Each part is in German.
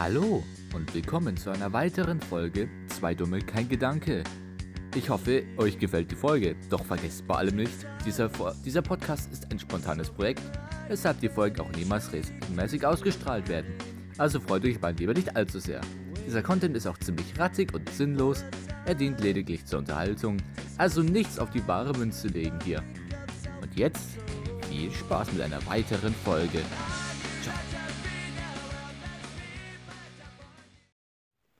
Hallo und willkommen zu einer weiteren Folge Zwei Dumme, kein Gedanke. Ich hoffe, euch gefällt die Folge, doch vergesst bei allem nicht, dieser, dieser Podcast ist ein spontanes Projekt, weshalb die Folgen auch niemals regelmäßig ausgestrahlt werden. Also freut euch beim lieber nicht allzu sehr. Dieser Content ist auch ziemlich ratzig und sinnlos, er dient lediglich zur Unterhaltung, also nichts auf die wahre Münze legen hier. Und jetzt viel Spaß mit einer weiteren Folge.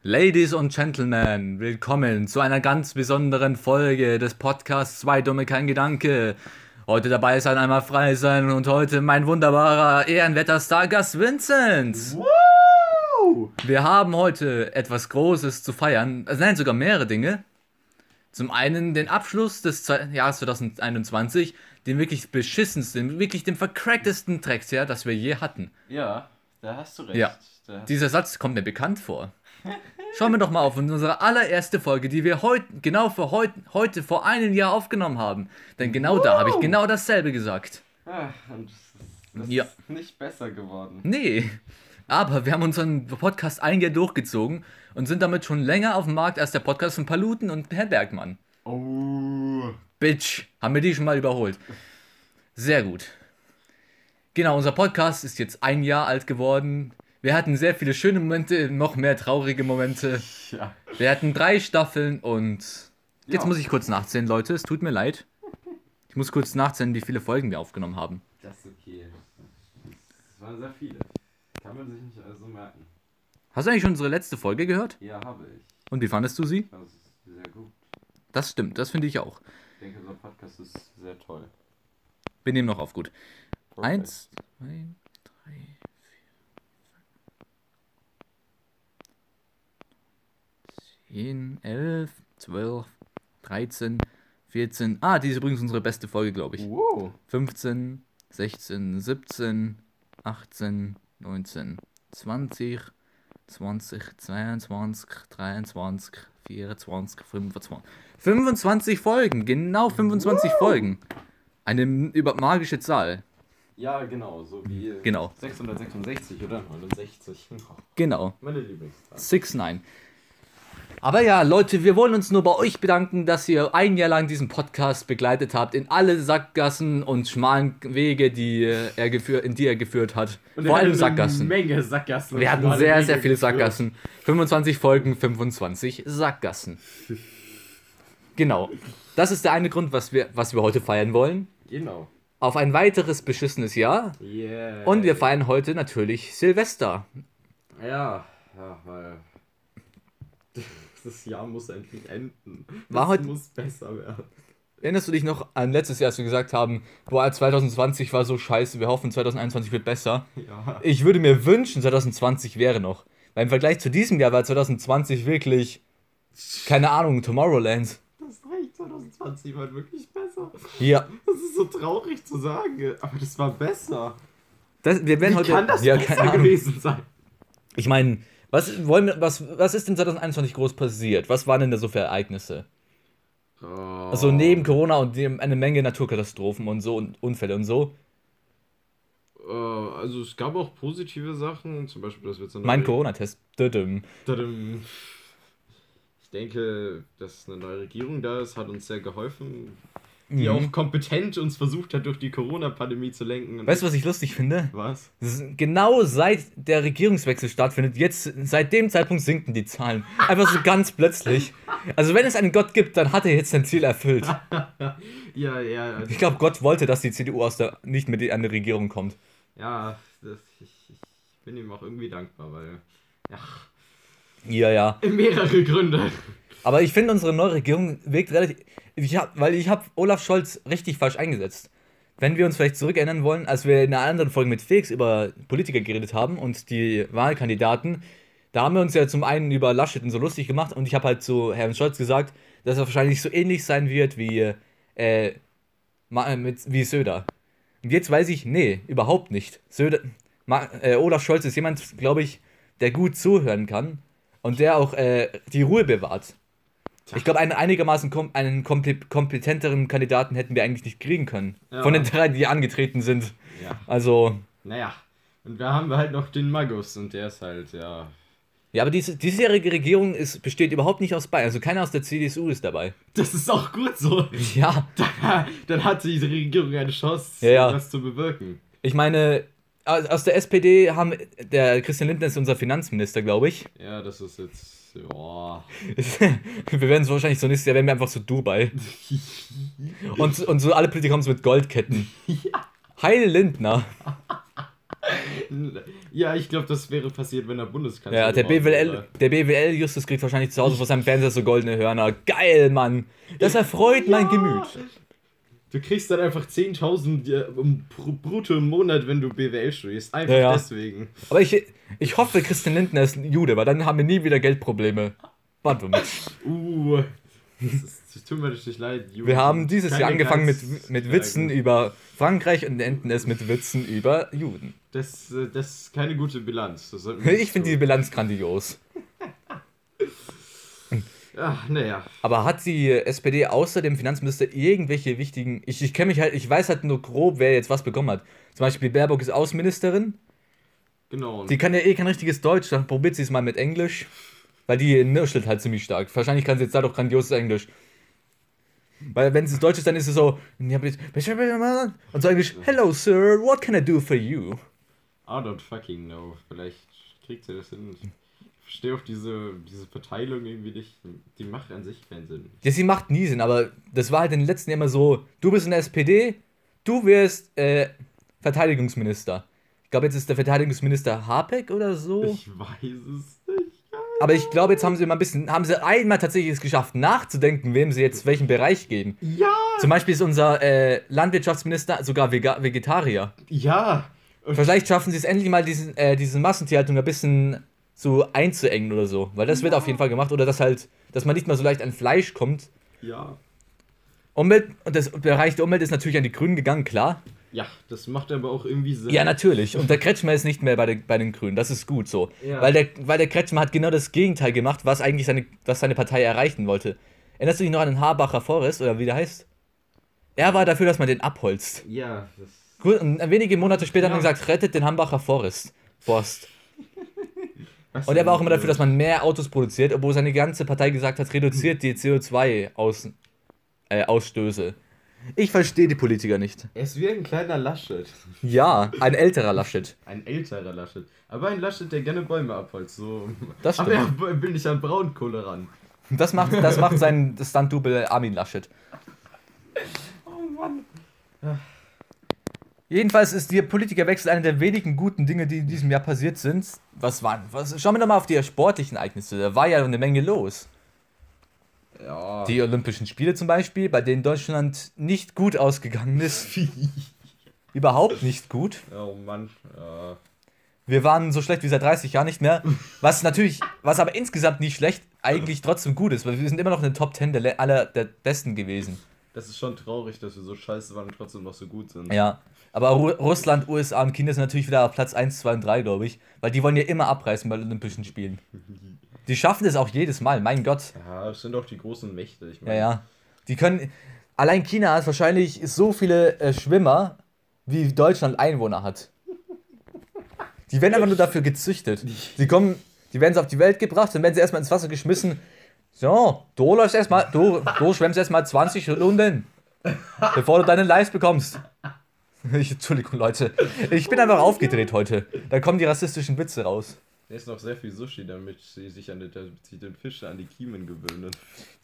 Ladies und Gentlemen, willkommen zu einer ganz besonderen Folge des Podcasts Zwei Dumme kein Gedanke. Heute dabei sein, einmal frei sein und heute mein wunderbarer, ehrenwerter Stargast Vincent. Woo! Wir haben heute etwas Großes zu feiern. Also nein, sogar mehrere Dinge. Zum einen den Abschluss des Jahres 2021, den wirklich beschissensten, wirklich dem vercracktesten Tracksjahr, das wir je hatten. Ja, da hast du recht. Ja. Dieser Satz kommt mir bekannt vor. Schauen wir doch mal auf unsere allererste Folge, die wir heute, genau für heut, heute vor einem Jahr aufgenommen haben. Denn genau da habe ich Wow. genau dasselbe gesagt. Und das, ist- Ja. nicht besser geworden. Nee. Aber wir haben unseren Podcast ein Jahr durchgezogen und sind damit schon länger auf dem Markt als der Podcast von Paluten und Herr Bergmann. Oh. Bitch, haben wir die schon mal überholt. Sehr gut. Genau, unser Podcast ist jetzt ein Jahr alt geworden. Wir hatten sehr viele schöne Momente, noch mehr traurige Momente. Ja. Wir hatten drei Staffeln und jetzt Ja. muss ich kurz nachzählen, Leute. Es tut mir leid. Ich muss kurz nachzählen, wie viele Folgen wir aufgenommen haben. Das ist okay. Das waren sehr viele. Kann man sich nicht also merken. Hast du eigentlich schon unsere letzte Folge gehört? Ja, habe ich. Und wie fandest du sie? Das ist sehr gut. Das stimmt, das finde ich auch. Ich denke, unser Podcast ist sehr toll. Wir nehmen noch auf gut. Perfekt. Eins, zwei, 10, 11, 12, 13, 14. Ah, die ist übrigens unsere beste Folge, glaube ich. Wow. 15, 16, 17, 18, 19, 20, 20, 22, 23, 24, 25. 25 Folgen, genau 25 wow. Folgen. Eine über magische Zahl. Ja, genau, so wie genau. 666 oder 69. Genau. Meine Lieblingszahl. 6-9. Aber ja, Leute, wir wollen uns nur bei euch bedanken, dass ihr ein Jahr lang diesen Podcast begleitet habt in alle Sackgassen und schmalen Wege, die äh, er geführt, in die er geführt hat. Und Vor wir allem hatten eine Sackgassen. Menge Sackgassen. Wir hatten sehr, Wege sehr viele. Sackgassen. 25 Folgen, 25 Sackgassen. Genau. Das ist der eine Grund, was wir, was wir heute feiern wollen. Genau. Auf ein weiteres beschissenes Jahr. Yeah. Und wir feiern heute natürlich Silvester. Ja, ja, weil das Jahr muss endlich enden. War heute- muss besser werden. Erinnerst du dich noch an letztes Jahr, als wir gesagt haben, boah, 2020 war so scheiße, wir hoffen 2021 wird besser? Ja. Ich würde mir wünschen, 2020 wäre noch. Weil im Vergleich zu diesem Jahr war 2020 wirklich, keine Ahnung, Tomorrowland. Das reicht, 2020 war wirklich besser. Ja, Das ist so traurig zu sagen, aber das war besser. das, wir werden Wie heute. kann das ja, besser gewesen sein? Ich meine, was, wollen wir, was, was ist denn 2021 groß passiert? Was waren denn da so für Ereignisse? Also neben Corona und dem, eine Menge Naturkatastrophen und so und Unfälle und so. Äh, also es gab auch positive Sachen, zum Beispiel, dass wir jetzt Mein Corona-Test. Ich denke, dass eine neue Regierung da ist, hat uns sehr geholfen, die Mhm. auch kompetent uns versucht hat, durch die Corona-Pandemie zu lenken. Weißt du, was ich lustig finde? was? Genau seit der Regierungswechsel stattfindet, jetzt seit dem Zeitpunkt sinken die Zahlen. Einfach so ganz plötzlich. Also wenn es einen Gott gibt, dann hat er jetzt sein Ziel erfüllt. Ja, ja, Ich glaube, Gott wollte, dass die CDU aus der, nicht mit in eine Regierung kommt. ja, das, ich, ich bin ihm auch irgendwie dankbar, weil, ja, Ja, ja. mehrere Gründe. Aber ich finde, unsere neue Regierung wirkt relativ. Ich hab, weil ich habe Olaf Scholz richtig falsch eingesetzt. Wenn wir uns vielleicht zurückerinnern wollen, als wir in einer anderen Folge mit Felix über Politiker geredet haben und die Wahlkandidaten, da haben wir uns ja zum einen über Laschet und so lustig gemacht und ich habe halt zu Herrn Scholz gesagt, dass er wahrscheinlich so ähnlich sein wird wie, äh, äh, mit, wie Söder. Und jetzt weiß ich, nee, überhaupt nicht. Söder, Ma, äh, Olaf Scholz ist jemand, glaube ich, der gut zuhören kann und der auch äh, die Ruhe bewahrt. Ich glaube, einen einigermaßen kom einen kompe- kompetenteren Kandidaten hätten wir eigentlich nicht kriegen können. Ja. Von den drei, die angetreten sind. Ja, Also, naja. Und da haben wir halt noch den Magus und der ist halt, ja, Ja, aber diese diesjährige Regierung ist, besteht überhaupt nicht aus Bayern. Also keiner aus der CDSU ist dabei. Das ist auch gut so. Ja, Dann, dann hat die Regierung eine Chance, Ja, ja. was zu bewirken. ich meine, aus der SPD haben, der Christian Lindner ist unser Finanzminister, glaube ich. Ja, das ist jetzt. Ja. wir werden so wahrscheinlich so nächstes Jahr werden wir einfach so Dubai. Und, und so alle Politiker kommen so mit Goldketten. Heil Lindner. Ja, ich glaube, das wäre passiert, wenn er Bundeskanzler Ja, der BWL, wäre. der BWL Justus kriegt wahrscheinlich zu Hause vor seinem Fernseher so goldene Hörner. Geil, Mann. Das erfreut mein Gemüt. Du kriegst dann einfach 10.000 äh, br- brutto im Monat, wenn du BWL studierst. Einfach Ja, ja. deswegen. Aber ich, ich hoffe, Christian Lindner ist ein Jude, weil dann haben wir nie wieder Geldprobleme. Warte mal. Uh, das tut mir richtig leid. Juden. Wir haben dieses Keine Jahr angefangen mit, mit Witzen über Frankreich und enden es mit Witzen über Juden. Das, äh, das ist keine gute Bilanz. Ich finde die Bilanz grandios. Ach, naja. Aber hat die SPD außer dem Finanzminister irgendwelche wichtigen. Ich, ich kenne mich halt, ich weiß halt nur grob, wer jetzt was bekommen hat. Zum Beispiel Baerbock ist Außenministerin. Genau. Die kann ja eh kein richtiges Deutsch, dann probiert sie es mal mit Englisch. Weil die nirschelt halt ziemlich stark. Wahrscheinlich kann sie jetzt da doch grandioses Englisch. Weil wenn es Deutsch ist, dann ist es so. Und so Englisch, Hello Sir, what can I do for you? I don't fucking know. Vielleicht kriegt sie das hin. Verstehe auch diese, diese Verteilung irgendwie nicht. Die macht an sich keinen Sinn. Ja, sie macht nie Sinn, aber das war halt in den letzten Jahren immer so, du bist in der SPD, du wirst äh, Verteidigungsminister. Ich glaube, jetzt ist der Verteidigungsminister Habeck oder so. Ich weiß es nicht. aber ich glaube, jetzt haben sie mal ein bisschen, haben sie einmal tatsächlich es geschafft, nachzudenken, wem sie jetzt welchen Bereich geben. Ja! Zum Beispiel ist unser äh, Landwirtschaftsminister sogar Vega Vegetarier. Ja! Und Vielleicht schaffen sie es endlich mal, diesen, äh, diese Massentierhaltung ein bisschen so einzuengen oder so. Weil das wird auf jeden Fall gemacht. Oder dass halt, dass man nicht mal so leicht an Fleisch kommt. ja. Umwelt, und das Bereich der Umwelt ist natürlich an die Grünen gegangen, klar. Ja, das macht aber auch irgendwie Sinn. Ja, natürlich. Und der Kretschmer ist nicht mehr bei, den- bei den Grünen. Das ist gut so. Ja. Weil, der, weil der Kretschmer hat genau das Gegenteil gemacht, was eigentlich seine, was seine Partei erreichen wollte. Erinnerst du dich noch an den Harbacher Forest oder wie der heißt? Er war dafür, dass man den abholzt. Ja, das. Gut, und wenige Monate später hat Ja. man gesagt, rettet den Hambacher Forest. Forst. Was Und er war auch immer dafür, dass man mehr Autos produziert, obwohl seine ganze Partei gesagt hat, reduziert die CO2-Ausstöße. Äh, Ausstöße. ich verstehe die Politiker nicht. Er ist wie ein kleiner Laschet. Ja, ein älterer Laschet. Ein älterer Laschet. Aber ein Laschet, der gerne Bäume abholzt. So. Das Aber stimmt. er will nicht an Braunkohle ran. Das macht, das macht sein Stunt-Double Armin Laschet. Oh Mann. Jedenfalls ist der Politikerwechsel eine der wenigen guten Dinge, die in diesem Jahr passiert sind. Was waren? Was, schauen wir doch mal auf die sportlichen Ereignisse. Da war ja eine Menge los. Ja. Die Olympischen Spiele zum Beispiel, bei denen Deutschland nicht gut ausgegangen ist. Überhaupt nicht gut. Oh Mann. Ja. Wir waren so schlecht wie seit 30 Jahren nicht mehr. Was natürlich, was aber insgesamt nicht schlecht, eigentlich trotzdem gut ist, weil wir sind immer noch in den Top 10 der, Le- aller der Besten gewesen. Das ist schon traurig, dass wir so scheiße waren und trotzdem noch so gut sind. Ja. Aber Ru Russland, USA und China sind natürlich wieder auf Platz 1, 2 und 3, glaube ich. Weil die wollen ja immer abreißen bei den Olympischen Spielen. Die schaffen das auch jedes Mal, mein Gott. Ja, es sind auch die großen Mächte. Ich Ja, meine, ja. Die können. Allein China hat wahrscheinlich so viele äh, Schwimmer, wie Deutschland Einwohner hat. Die werden einfach nur dafür gezüchtet. Die kommen, die werden so auf die Welt gebracht, dann werden sie erstmal ins Wasser geschmissen. So, du läufst erstmal, du, du schwimmst erstmal 20 Runden, bevor du deinen Leist bekommst. Ich, Entschuldigung, Leute. Ich bin einfach aufgedreht heute. Da kommen die rassistischen Witze raus. Da ist noch sehr viel Sushi, damit sie sich an den, sie den Fisch an die Kiemen gewöhnen.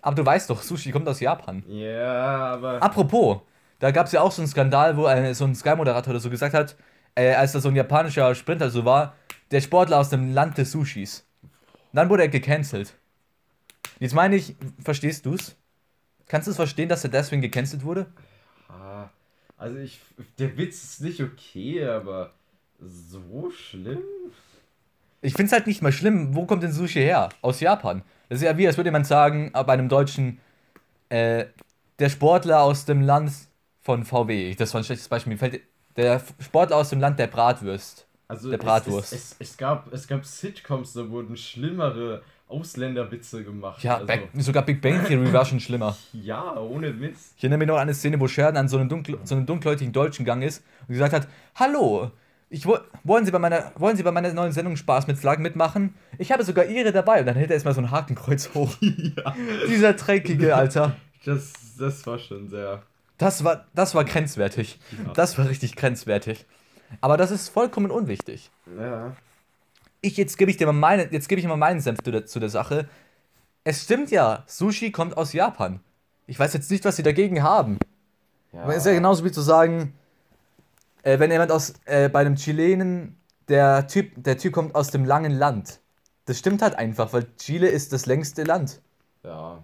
Aber du weißt doch, Sushi kommt aus Japan. Ja, aber. Apropos, da gab es ja auch so einen Skandal, wo ein, so ein Sky-Moderator oder so gesagt hat, äh, als da so ein japanischer Sprinter so war, der Sportler aus dem Land des Sushis. Und dann wurde er gecancelt. Jetzt meine ich, verstehst du's? Kannst du es verstehen, dass er deswegen gecancelt wurde? Ah, also ich. Der Witz ist nicht okay, aber. So schlimm? Ich finde es halt nicht mal schlimm, wo kommt denn Sushi her? Aus Japan. Das ist ja wie, als würde man sagen, bei einem Deutschen, äh, der Sportler aus dem Land von VW. Das war ein schlechtes Beispiel. Mir fällt der Sportler aus dem Land der Bratwurst. Also Der es- Bratwurst. Es, es, es, gab, es gab Sitcoms, da wurden schlimmere Ausländerwitze gemacht. Ja, also, sogar Big Bang Theory war schon schlimmer. ja, ohne Witz. Ich erinnere mich noch an eine Szene, wo Sheridan an so einen, dunkl so einen dunkelhäutigen Deutschen gegangen ist und gesagt hat, Hallo, ich, wo- wollen, Sie bei meiner, wollen Sie bei meiner neuen Sendung Spaß mit Flaggen mitmachen? Ich habe sogar Ihre dabei. Und dann hält er erstmal so ein Hakenkreuz hoch. Dieser dreckige, Alter. Das, das war schon sehr. Das war, das war grenzwertig. Ja. Das war richtig grenzwertig. Aber das ist vollkommen unwichtig. Ja. Ich, jetzt gebe ich dir mal meine, jetzt gebe ich mal meinen Senf zu der, zu der Sache. Es stimmt ja, Sushi kommt aus Japan. Ich weiß jetzt nicht, was sie dagegen haben. Aber es ist ja genauso wie zu sagen, äh, wenn jemand aus, äh, bei einem Chilenen, der Typ, der Typ kommt aus dem langen Land. Das stimmt halt einfach, weil Chile ist das längste Land. Ja.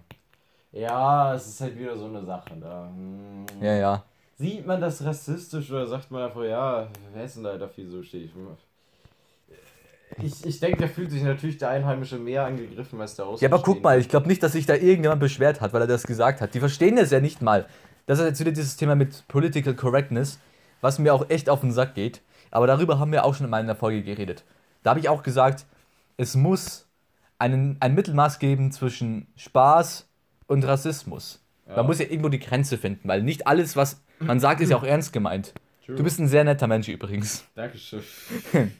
Ja, es ist halt wieder so eine Sache da. Hm. Ja, ja. Sieht man das rassistisch oder sagt man einfach, ja, wer ist denn da dafür so steht? Ich, ich denke, da fühlt sich natürlich der Einheimische mehr angegriffen als der Ja, aber guck mal, ich glaube nicht, dass sich da irgendjemand beschwert hat, weil er das gesagt hat. Die verstehen das ja nicht mal. Das ist jetzt wieder dieses Thema mit Political Correctness, was mir auch echt auf den Sack geht. Aber darüber haben wir auch schon in der Folge geredet. Da habe ich auch gesagt, es muss einen, ein Mittelmaß geben zwischen Spaß und Rassismus. Ja. Man muss ja irgendwo die Grenze finden, weil nicht alles, was man sagt, ist ja auch ernst gemeint. True. Du bist ein sehr netter Mensch übrigens. Dankeschön.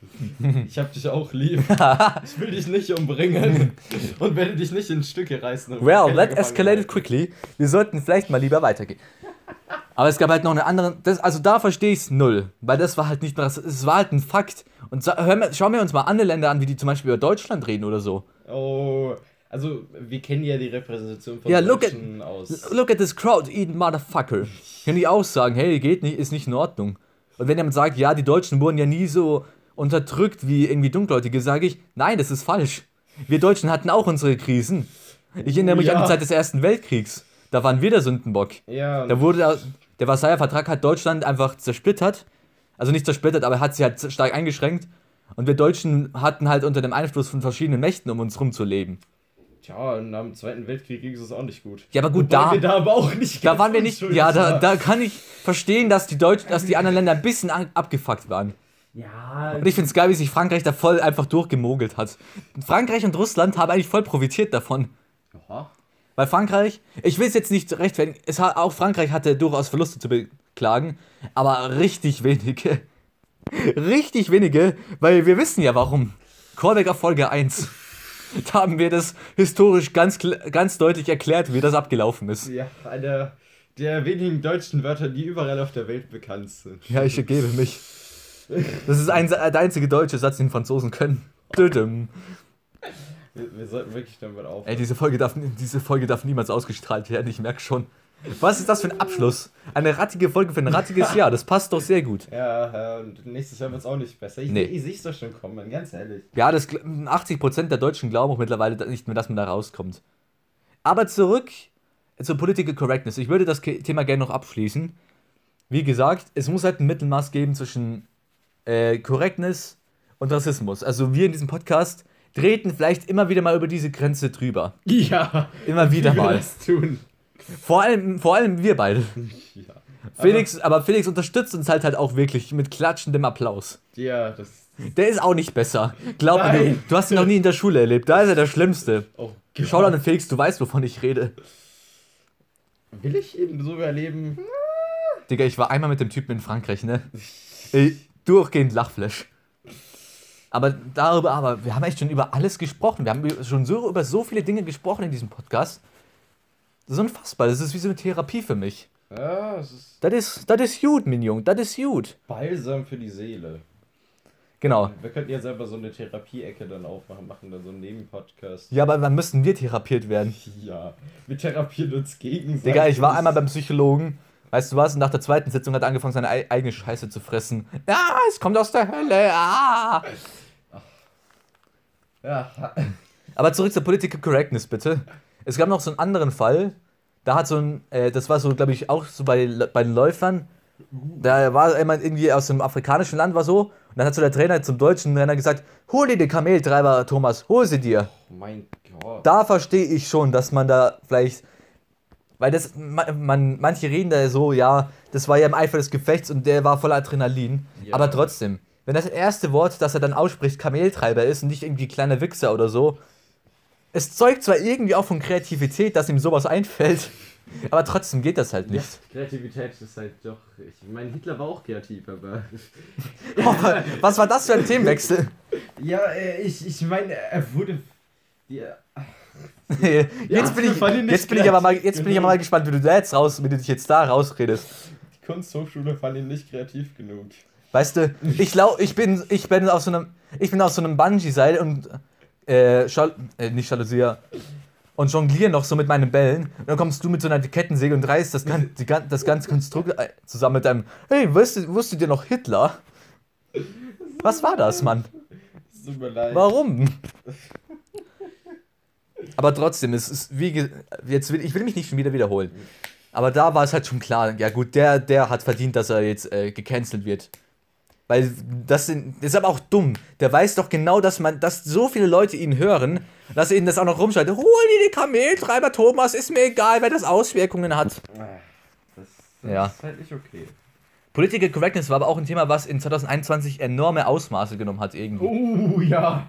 Ich hab dich auch lieb. Ich will dich nicht umbringen. Und werde dich nicht in Stücke reißen. Well, that escalated quickly. Wir sollten vielleicht mal lieber weitergehen. Aber es gab halt noch eine andere. Das, also da verstehe ich es null. Weil das war halt nicht mehr. Es war halt ein Fakt. Und hör, schauen wir uns mal andere Länder an, wie die zum Beispiel über Deutschland reden oder so. Oh, also wir kennen ja die Repräsentation von Ja, look at- Deutschen aus. Look at this crowd eating motherfucker. Können die auch sagen, hey, geht nicht, ist nicht in Ordnung. Und wenn jemand sagt, ja, die Deutschen wurden ja nie so unterdrückt wie irgendwie Dunkelhäutige, sage ich, nein, das ist falsch. Wir Deutschen hatten auch unsere Krisen. Ich erinnere mich an die Ja. Zeit des Ersten Weltkriegs. Da waren wir der Sündenbock. Ja, Da wurde der, Versailler Vertrag hat Deutschland einfach zersplittert. Also nicht zersplittert, aber er hat sie halt stark eingeschränkt. Und wir Deutschen hatten halt unter dem Einfluss von verschiedenen Mächten, um uns rumzuleben. Tja, nach dem Zweiten Weltkrieg ging es auch nicht gut. Ja, aber gut, Wobei da, wir da aber auch nicht da waren wir nicht. Ja, da, da kann ich verstehen, dass die Deutschen, dass die anderen Länder ein bisschen an, abgefuckt waren. Ja, Und ich finde es geil, wie sich Frankreich da voll einfach durchgemogelt hat. Frankreich und Russland haben eigentlich voll profitiert davon. Aha. Weil Frankreich, ich will es jetzt nicht rechtfertigen, es hat, auch Frankreich hatte durchaus Verluste zu beklagen, aber richtig wenige. Richtig wenige, weil wir wissen ja warum. Callback Folge 1. Da haben wir das historisch ganz, ganz deutlich erklärt, wie das abgelaufen ist. Ja, einer der wenigen deutschen Wörter, die überall auf der Welt bekannt sind. Ja, ich ergebe mich. Das ist ein, der einzige deutsche Satz, den Franzosen können. Düdüm. Wir, wir sollten wirklich damit aufhören. Ey, diese Folge, darf, diese Folge darf niemals ausgestrahlt werden, ich merke schon. Was ist das für ein Abschluss? Eine rattige Folge für ein rattiges Jahr, das passt doch sehr gut. Ja, ja, und nächstes Jahr wird es auch nicht besser. Ich, Nee. ich sehe es doch schon kommen, ganz ehrlich. Ja, das, gl- 80% der Deutschen glauben auch mittlerweile nicht mehr, dass man da rauskommt. Aber zurück zur Political Correctness. Ich würde das Thema gerne noch abschließen. Wie gesagt, es muss halt ein Mittelmaß geben zwischen äh, Correctness und Rassismus. Also wir in diesem Podcast treten vielleicht immer wieder mal über diese Grenze drüber. Ja, Immer wieder wie wir mal. das tun. Vor allem, vor allem wir beide. Ja. Felix, aber Felix unterstützt uns halt halt auch wirklich mit klatschendem Applaus. Ja, das. Der ist auch nicht besser. Glaub mir, du, Nein. du hast ihn noch nie in der Schule erlebt. Da ist er der Schlimmste. Oh, Schau an Felix, du weißt, wovon ich rede. Will ich eben so erleben? Digga, ich war einmal mit dem Typen in Frankreich, ne? Ey, durchgehend Lachflash. Aber darüber, aber wir haben echt schon über alles gesprochen. Wir haben schon so über so viele Dinge gesprochen in diesem Podcast. Das ist unfassbar. Das ist wie so eine Therapie für mich. Ja, es ist Das ist, das ist gut, mein Junge. Das ist gut. Balsam für die Seele. Genau. Wir könnten ja selber so eine Therapie-Ecke dann aufmachen, machen dann so einen Nebenpodcast. Ja, aber wann müssten wir therapiert werden? Ja, wir therapieren uns gegenseitig. Digga, ich war einmal beim Psychologen. Weißt du was? Und nach der zweiten Sitzung hat er angefangen, seine ei- eigene Scheiße zu fressen. Ah, es kommt aus der Hölle. Ah. Ja, Aber zurück zur Political Correctness, bitte. Es gab noch so einen anderen Fall. Da hat so ein, äh, das war so, glaube ich, auch so bei, bei den Läufern. Da war jemand irgendwie aus einem afrikanischen Land, war so. Und dann hat so der Trainer zum deutschen Trainer gesagt: Hol dir den Kameltreiber, Thomas, hol sie dir. oh mein Gott. Da verstehe ich schon, dass man da vielleicht. Weil das, man, man, manche reden da so, ja, das war ja im Eifer des Gefechts und der war voller Adrenalin. Ja. Aber trotzdem, wenn das erste Wort, das er dann ausspricht, Kameltreiber ist und nicht irgendwie kleiner Wichser oder so, es zeugt zwar irgendwie auch von Kreativität, dass ihm sowas einfällt, Aber trotzdem geht das halt nicht. Ja, Kreativität ist halt doch. Ich meine, Hitler war auch kreativ, aber. Oh, was war das für ein Themenwechsel? Ja, äh, ich, ich meine, er wurde. Äh, jetzt bin, ich, jetzt bin ich aber mal, jetzt bin ich aber mal gespannt, wie du da jetzt raus, wie du dich jetzt da rausredest. die Kunsthochschule fand ihn nicht kreativ genug. Weißt du, ich lau, ich bin, ich bin auf so einem, ich bin auf so einem Bungee-Seil und äh, Schal äh, nicht Jalousia und jongliere noch so mit meinen Bällen. Und dann kommst du mit so einer Kettensäge und reißt das, gan die, das ganze Konstrukt äh, zusammen mit deinem, hey, wusstet, wusstet ihr noch Hitler? Was war das, Mann? Tut mir leid. Warum? Aber trotzdem, es ist wie jetzt will ich will mich nicht schon wieder wiederholen. Aber da war es halt schon klar, ja gut, der der hat verdient, dass er jetzt äh, gecancelt wird. Weil das, sind, das ist aber auch dumm. Der weiß doch genau, dass man, dass so viele Leute ihn hören, dass er ihnen das auch noch rumschreit. Hol dir die Kameltreiber, Thomas, ist mir egal, wer das Auswirkungen hat. Ah, Das, das Ja. ist halt nicht okay. Political Correctness war aber auch ein Thema, was in 2021 enorme Ausmaße genommen hat irgendwie. Oh ja.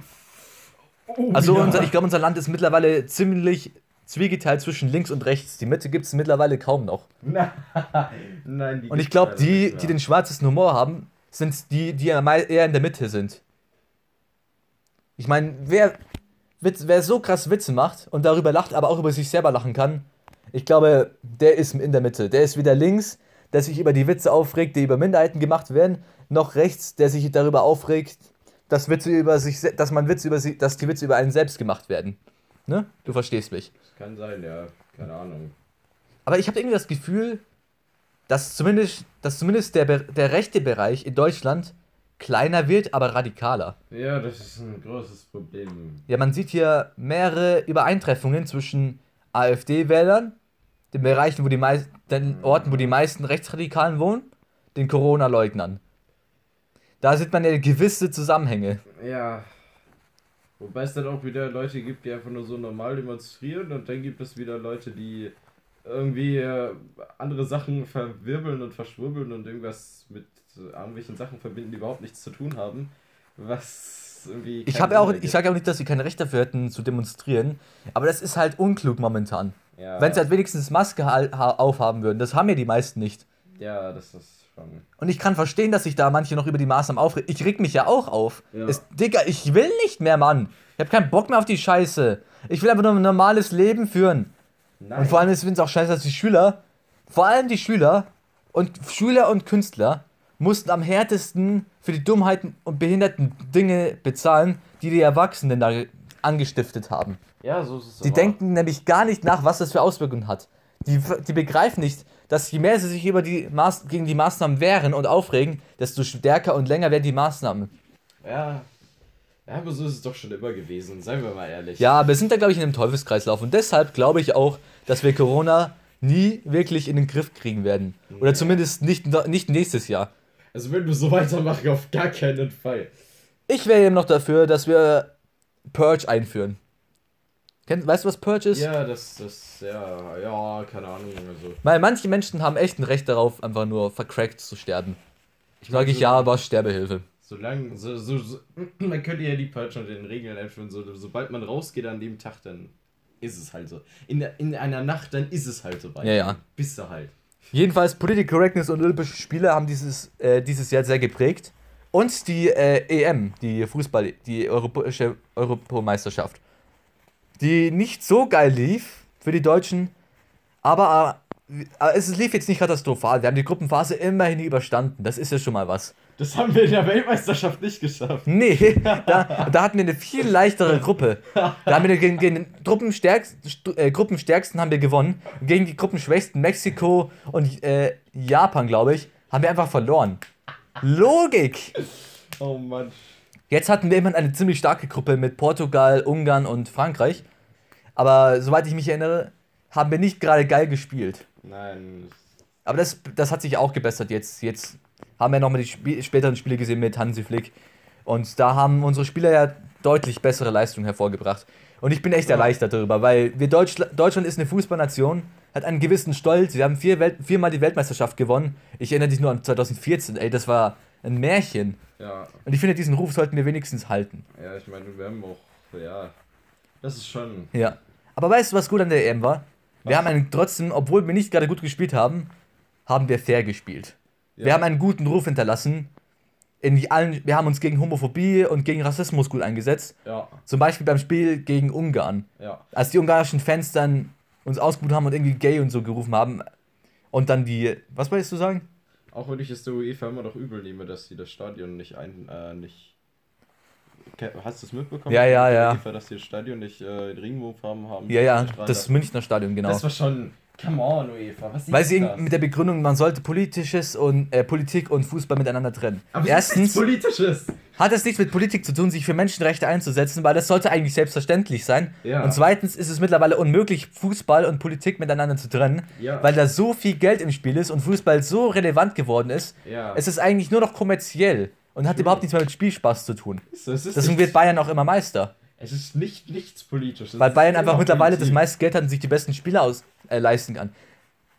Oh, Also ja. unser, ich glaube, unser Land ist mittlerweile ziemlich zwiegeteilt zwischen links und rechts. Die Mitte gibt es mittlerweile kaum noch. Nein, die Und ich glaube, die, die den schwarzesten Humor haben, sind die, die eher in der Mitte sind. Ich meine, wer, Witz, wer so krass Witze macht und darüber lacht, aber auch über sich selber lachen kann, ich glaube, der ist in der Mitte. Der ist weder links, der sich über die Witze aufregt, die über Minderheiten gemacht werden, noch rechts, der sich darüber aufregt, dass Witze über sich, dass man Witze über sie, dass die Witze über einen selbst gemacht werden. Ne? Du verstehst mich. Das kann sein, ja. Keine Ahnung. Aber ich habe irgendwie das Gefühl, dass zumindest, dass zumindest der, der rechte Bereich in Deutschland kleiner wird, aber radikaler. Ja, das ist ein großes Problem. Ja, man sieht hier mehrere Übereintreffungen zwischen AfD-Wählern, den Bereichen, wo die meisten, den Orten, wo die meisten Rechtsradikalen wohnen, den Corona-Leugnern. Da sieht man ja gewisse Zusammenhänge. Ja. Wobei es dann auch wieder Leute gibt, die einfach nur so normal demonstrieren und dann gibt es wieder Leute, die irgendwie äh, andere Sachen verwirbeln und verschwurbeln und irgendwas mit äh, irgendwelchen Sachen verbinden, die überhaupt nichts zu tun haben. Was irgendwie. Ich ja auch, ich sage auch nicht, dass sie kein Recht dafür hätten zu demonstrieren, aber das ist halt unklug momentan. Ja, Wenn sie halt wenigstens Maske ha- ha- aufhaben würden, das haben ja die meisten nicht. ja, das ist schon. Und ich kann verstehen, dass sich da manche noch über die Maßnahmen aufregen. Ich reg mich ja auch auf. Ja. Es, Digga, ich will nicht mehr, Mann. Ich habe keinen Bock mehr auf die Scheiße. Ich will einfach nur ein normales Leben führen. Nein. Und vor allem ist es auch scheiße, dass die Schüler, vor allem die Schüler und Schüler und Künstler mussten am härtesten für die Dummheiten und behinderten Dinge bezahlen, die die Erwachsenen da angestiftet haben. ja, so ist es. Die aber. denken nämlich gar nicht nach, was das für Auswirkungen hat. Die, die begreifen nicht, dass je mehr sie sich über die Maß gegen die Maßnahmen wehren und aufregen, desto stärker und länger werden die Maßnahmen. Ja. Ja, aber so ist es doch schon immer gewesen, seien wir mal ehrlich. Ja, aber wir sind da, glaube ich, in einem Teufelskreislauf. Und deshalb glaube ich auch, dass wir Corona nie wirklich in den Griff kriegen werden. Oder zumindest nicht, nicht nächstes Jahr. Also wenn wir so weitermachen, auf gar keinen Fall. Ich wäre eben noch dafür, dass wir Purge einführen. Kennt, weißt du, was Purge ist? Ja, das, das, ja, ja, keine Ahnung, also. Weil manche Menschen haben echt ein Recht darauf, einfach nur vercrackt zu sterben. Ich Sage ich ja, aber Sterbehilfe. Solange, so, so, so, man könnte ja die Purge und den Regeln einführen, so, sobald man rausgeht an dem Tag, dann ist es halt so. In, der- in einer Nacht, dann ist es halt so weit. Ja, ja. Bist du halt. Jedenfalls, Political Correctness und Olympische Spiele haben dieses, äh, dieses Jahr sehr geprägt. Und die äh, EM, die Fußball, die Europäische Europameisterschaft. Die nicht so geil lief für die Deutschen, aber, äh, aber es lief jetzt nicht katastrophal. Wir haben die Gruppenphase immerhin überstanden. Das ist ja schon mal was. Das haben wir in der Weltmeisterschaft nicht geschafft. Nee, da, da hatten wir eine viel leichtere Gruppe. Da haben wir gegen, gegen den Gruppenstärksten, äh, Gruppenstärksten haben wir gewonnen. Gegen die Gruppenschwächsten Mexiko und äh, Japan, glaube ich, haben wir einfach verloren. Logik! Oh Mann. Jetzt hatten wir immerhin eine ziemlich starke Gruppe mit Portugal, Ungarn und Frankreich. Aber soweit ich mich erinnere, haben wir nicht gerade geil gespielt. Nein. Aber das, das hat sich auch gebessert jetzt. Jetzt haben wir nochmal die Spie späteren Spiele gesehen mit Hansi Flick. Und da haben unsere Spieler ja deutlich bessere Leistungen hervorgebracht. Und ich bin echt erleichtert darüber, weil wir Deutschla Deutschland ist eine Fußballnation, hat einen gewissen Stolz. Wir haben vier Welt viermal die Weltmeisterschaft gewonnen. Ich erinnere dich nur an 2014, ey, das war ein Märchen. Ja, Und ich finde, diesen Ruf sollten wir wenigstens halten. ja, ich meine, wir haben auch, ja, das ist schon. Ja. Aber weißt du, was gut an der EM war? Wir haben einen, trotzdem, obwohl wir nicht gerade gut gespielt haben, haben wir fair gespielt. Wir Ja. haben einen guten Ruf hinterlassen. In allen, wir haben uns gegen Homophobie und gegen Rassismus gut eingesetzt. Ja, Zum Beispiel beim Spiel gegen Ungarn. ja. Als die ungarischen Fans dann uns ausgebucht haben und irgendwie gay und so gerufen haben. Und dann die. Was wolltest du sagen? Auch wenn ich es der UEFA immer noch übel nehme, dass sie das Stadion nicht ein, äh, nicht. Hast du es mitbekommen? Ja, ja, ja. UEFA, dass die das Stadion nicht äh, Regenbogenfarben haben. Ja, ja, das. Münchner Stadion, genau. Das war schon. Come on, UEFA. Was Weil sie das? mit der Begründung, man sollte politisches und äh, Politik und Fußball miteinander trennen. Aber Erstens Politisches. hat es nichts mit Politik zu tun, sich für Menschenrechte einzusetzen, weil das sollte eigentlich selbstverständlich sein. Ja. Und zweitens ist es mittlerweile unmöglich, Fußball und Politik miteinander zu trennen, Ja. weil da so viel Geld im Spiel ist und Fußball so relevant geworden ist. Ja. Es ist eigentlich nur noch kommerziell und hat überhaupt nichts mehr mit Spielspaß zu tun. Deswegen wird Bayern auch immer Meister. Es ist nicht nichts Politisches. Weil Bayern einfach mittlerweile das Politik. meiste Geld hat und sich die besten Spieler aus, äh, leisten kann.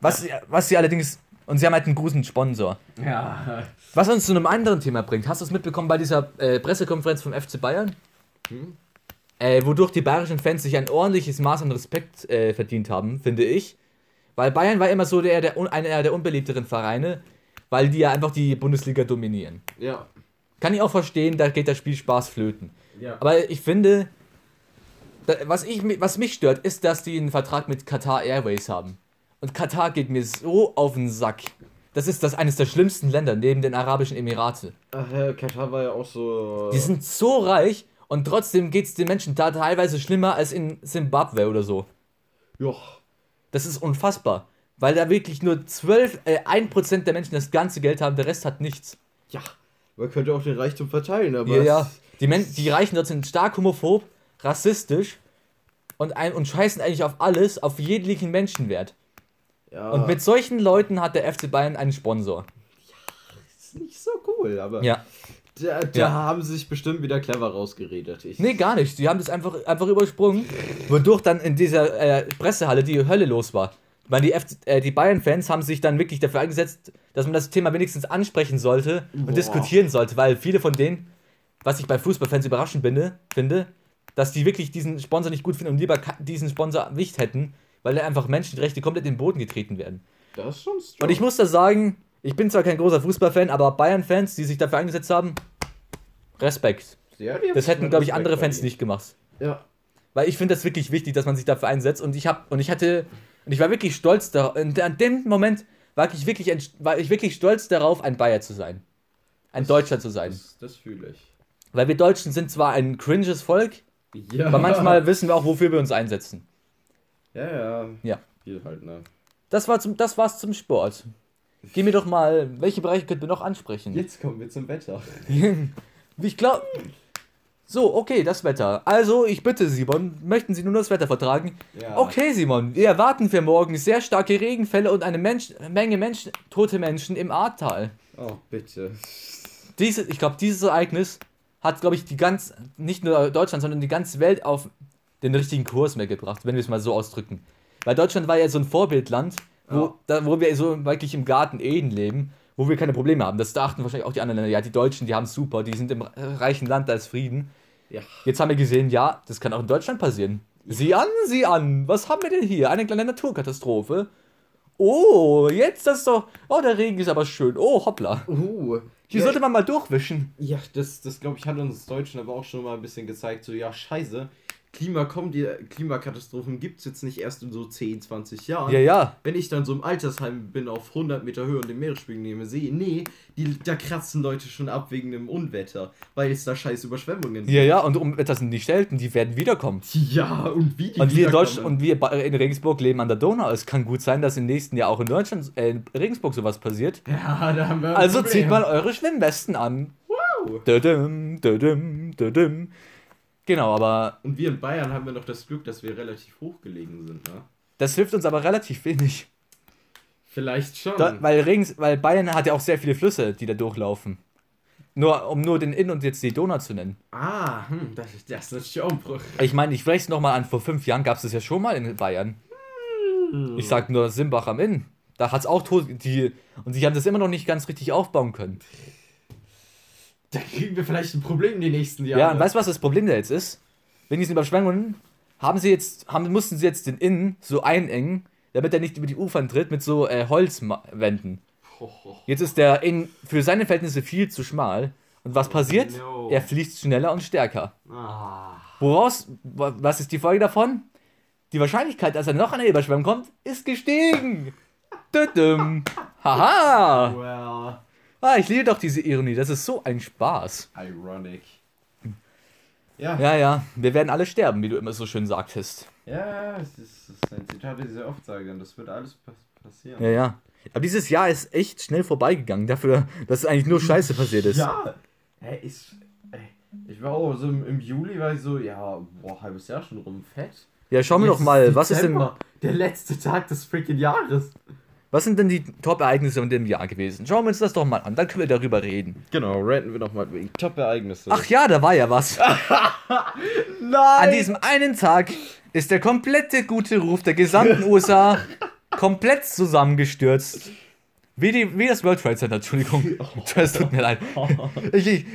Was, sie- was sie allerdings. Und sie haben halt einen großen Sponsor. Ja. Was uns zu einem anderen Thema bringt. Hast du es mitbekommen bei dieser äh, Pressekonferenz vom FC Bayern? Hm? Äh, wodurch die bayerischen Fans sich ein ordentliches Maß an Respekt äh, verdient haben, finde ich. Weil Bayern war immer so der, der, un- einer der unbeliebteren Vereine, weil die ja einfach die Bundesliga dominieren. Ja. Kann ich auch verstehen, da geht der Spielspaß flöten. Ja. Aber ich finde, was, ich, was mich stört, ist, dass die einen Vertrag mit Qatar Airways haben. Und Katar geht mir so auf den Sack. Das ist das eines der schlimmsten Länder neben den Arabischen Emirate. Ach ja, Katar war ja auch so. Die sind so reich und trotzdem geht es den Menschen da teilweise schlimmer als in Simbabwe oder so. Joch. Das ist unfassbar. Weil da wirklich nur 12, äh, 1% der Menschen das ganze Geld haben, der Rest hat nichts. Ja. Man könnte auch den Reichtum verteilen, aber. Ja, ja. Die, Men die Reichen dort sind stark homophob, rassistisch und, ein und scheißen eigentlich auf alles, auf jeglichen Menschenwert. ja. Und mit solchen Leuten hat der FC Bayern einen Sponsor. ist nicht so cool, aber. Ja. Da, da Ja. haben sie sich bestimmt wieder clever rausgeredet. Ich, Nee, gar nicht. Die haben das einfach, einfach übersprungen, wodurch dann in dieser äh, Pressehalle die Hölle los war. Weil die, FC äh, die Bayern-Fans haben sich dann wirklich dafür eingesetzt, dass man das Thema wenigstens ansprechen sollte und Boah. diskutieren sollte, weil viele von denen, was ich bei Fußballfans überraschend finde, finde, dass die wirklich diesen Sponsor nicht gut finden und lieber diesen Sponsor nicht hätten, weil da einfach Menschenrechte komplett in den Boden getreten werden. Das ist schon strong. Und ich muss da sagen, ich bin zwar kein großer Fußballfan, aber Bayern-Fans, die sich dafür eingesetzt haben, Respekt. Ja, Das hätten, glaube ich, andere Fans nicht gemacht. Ja. Weil ich finde das wirklich wichtig, dass man sich dafür einsetzt. Und ich habe und ich hatte und ich war wirklich stolz darauf. Und an dem Moment war ich wirklich war ich wirklich stolz darauf, ein Bayer zu sein, ein Deutscher zu sein. Das, das fühle ich. Weil wir Deutschen sind zwar ein cringes Volk, Ja. aber manchmal wissen wir auch, wofür wir uns einsetzen. Ja, ja. Ja. Viel halt, ne? Das war zum, das war's zum Sport. Geh mir doch mal, welche Bereiche könnten wir noch ansprechen? Jetzt kommen wir zum Wetter. Ich glaube. So, okay, das Wetter. Also, ich bitte Simon, möchten Sie nun das Wetter vertragen? Ja. Okay, Simon, wir erwarten für morgen sehr starke Regenfälle und eine Mensch Menge Menschen, tote Menschen im Ahrtal. Oh, bitte. Diese, ich glaube, dieses Ereignis hat, glaube ich, die ganz, nicht nur Deutschland, sondern die ganze Welt auf den richtigen Kurs mehr gebracht, wenn wir es mal so ausdrücken. Weil Deutschland war ja so ein Vorbildland, wo, Ja. da, wo wir so wirklich im Garten Eden leben, wo wir keine Probleme haben. Das dachten wahrscheinlich auch die anderen Länder. Ja, die Deutschen, die haben es super, die sind im reichen Land, da ist Frieden. Ja. Jetzt haben wir gesehen, ja, das kann auch in Deutschland passieren. Sieh an, sieh an, was haben wir denn hier? Eine kleine Naturkatastrophe. Oh, jetzt das doch. Oh, der Regen ist aber schön. Oh, hoppla. Uh. Hier ja, sollte man mal durchwischen. ja, das, das glaube ich, hat uns Deutschen aber auch schon mal ein bisschen gezeigt, so, ja, scheiße, Klimakatastrophen gibt es jetzt nicht erst in so 10, 20 Jahren. Ja, ja. Wenn ich dann so im Altersheim bin, auf 100 Meter Höhe und den Meeresspiegel nehme, sehe, nee, die, da kratzen Leute schon ab wegen einem Unwetter, weil es da scheiß Überschwemmungen Ja, ja, und um, das sind die Stelten, die werden wiederkommen. Ja, und wie die Und wir, Deutsch, und wir ba- in Regensburg leben an der Donau. Es kann gut sein, dass im nächsten Jahr auch in Deutschland, äh, in Regensburg sowas passiert. Ja, da haben wir Also Problem. zieht mal eure Schwimmwesten an. Wow. Dödüm, dödüm, dödüm. Genau, aber Und wir in Bayern haben ja noch das Glück, dass wir relativ hoch gelegen sind, ne? das hilft uns aber relativ wenig. Vielleicht schon. Da, weil, Regens, weil Bayern hat ja auch sehr viele Flüsse, die da durchlaufen. Nur, um nur den Inn und jetzt die Donau zu nennen. ah, hm, das, das ist natürlich auch ein Bruch. Ich meine, ich vielleicht noch mal an, vor fünf Jahren gab es das ja schon mal in Bayern. Ich sag nur Simbach am Inn. Da hat's auch tot, die, und die haben das immer noch nicht ganz richtig aufbauen können. Da kriegen wir vielleicht ein Problem die nächsten Jahre. Ja, und weißt du, was das Problem da jetzt ist? Wegen diesen Überschwemmungen haben sie jetzt, haben, mussten sie jetzt den Inn so einengen, damit er nicht über die Ufern tritt, mit so äh, Holzwänden. Jetzt ist der in, für seine Verhältnisse viel zu schmal. Und was passiert? no. Er fließt schneller und stärker. Ah. Woraus, wa- was ist die Folge davon? Die Wahrscheinlichkeit, dass er noch eine Überschwemmung kommt, ist gestiegen. Haha. Well, Ah, ich liebe doch diese Ironie, das ist so ein Spaß. ironic. Ja, ja, Ja, ja, wir werden alle sterben, wie du immer so schön sagtest. es ist, es ist ein Zitat, das ich sehr oft sage und das wird alles pass passieren. Ja, ja. Aber dieses Jahr ist echt schnell vorbeigegangen, dafür, dass eigentlich nur Scheiße passiert ist. Ja, hey, ey, ich war auch so im, im Juli, war ich so, ja, boah, halbes Jahr schon rum, fett. Ja, schauen wir Jetzt doch mal, was ist denn, Der letzte Tag des freaking Jahres. Was sind denn die Top-Ereignisse in dem Jahr gewesen? Schauen wir uns das doch mal an, dann können wir darüber reden. Genau, ranten wir nochmal wegen Top-Ereignisse. Ach ja, da war ja was. nein! An diesem einen Tag ist der komplette gute Ruf der gesamten USA komplett zusammengestürzt. Wie, die, wie das World Trade Center, Entschuldigung. Es tut mir leid. Ich, ich,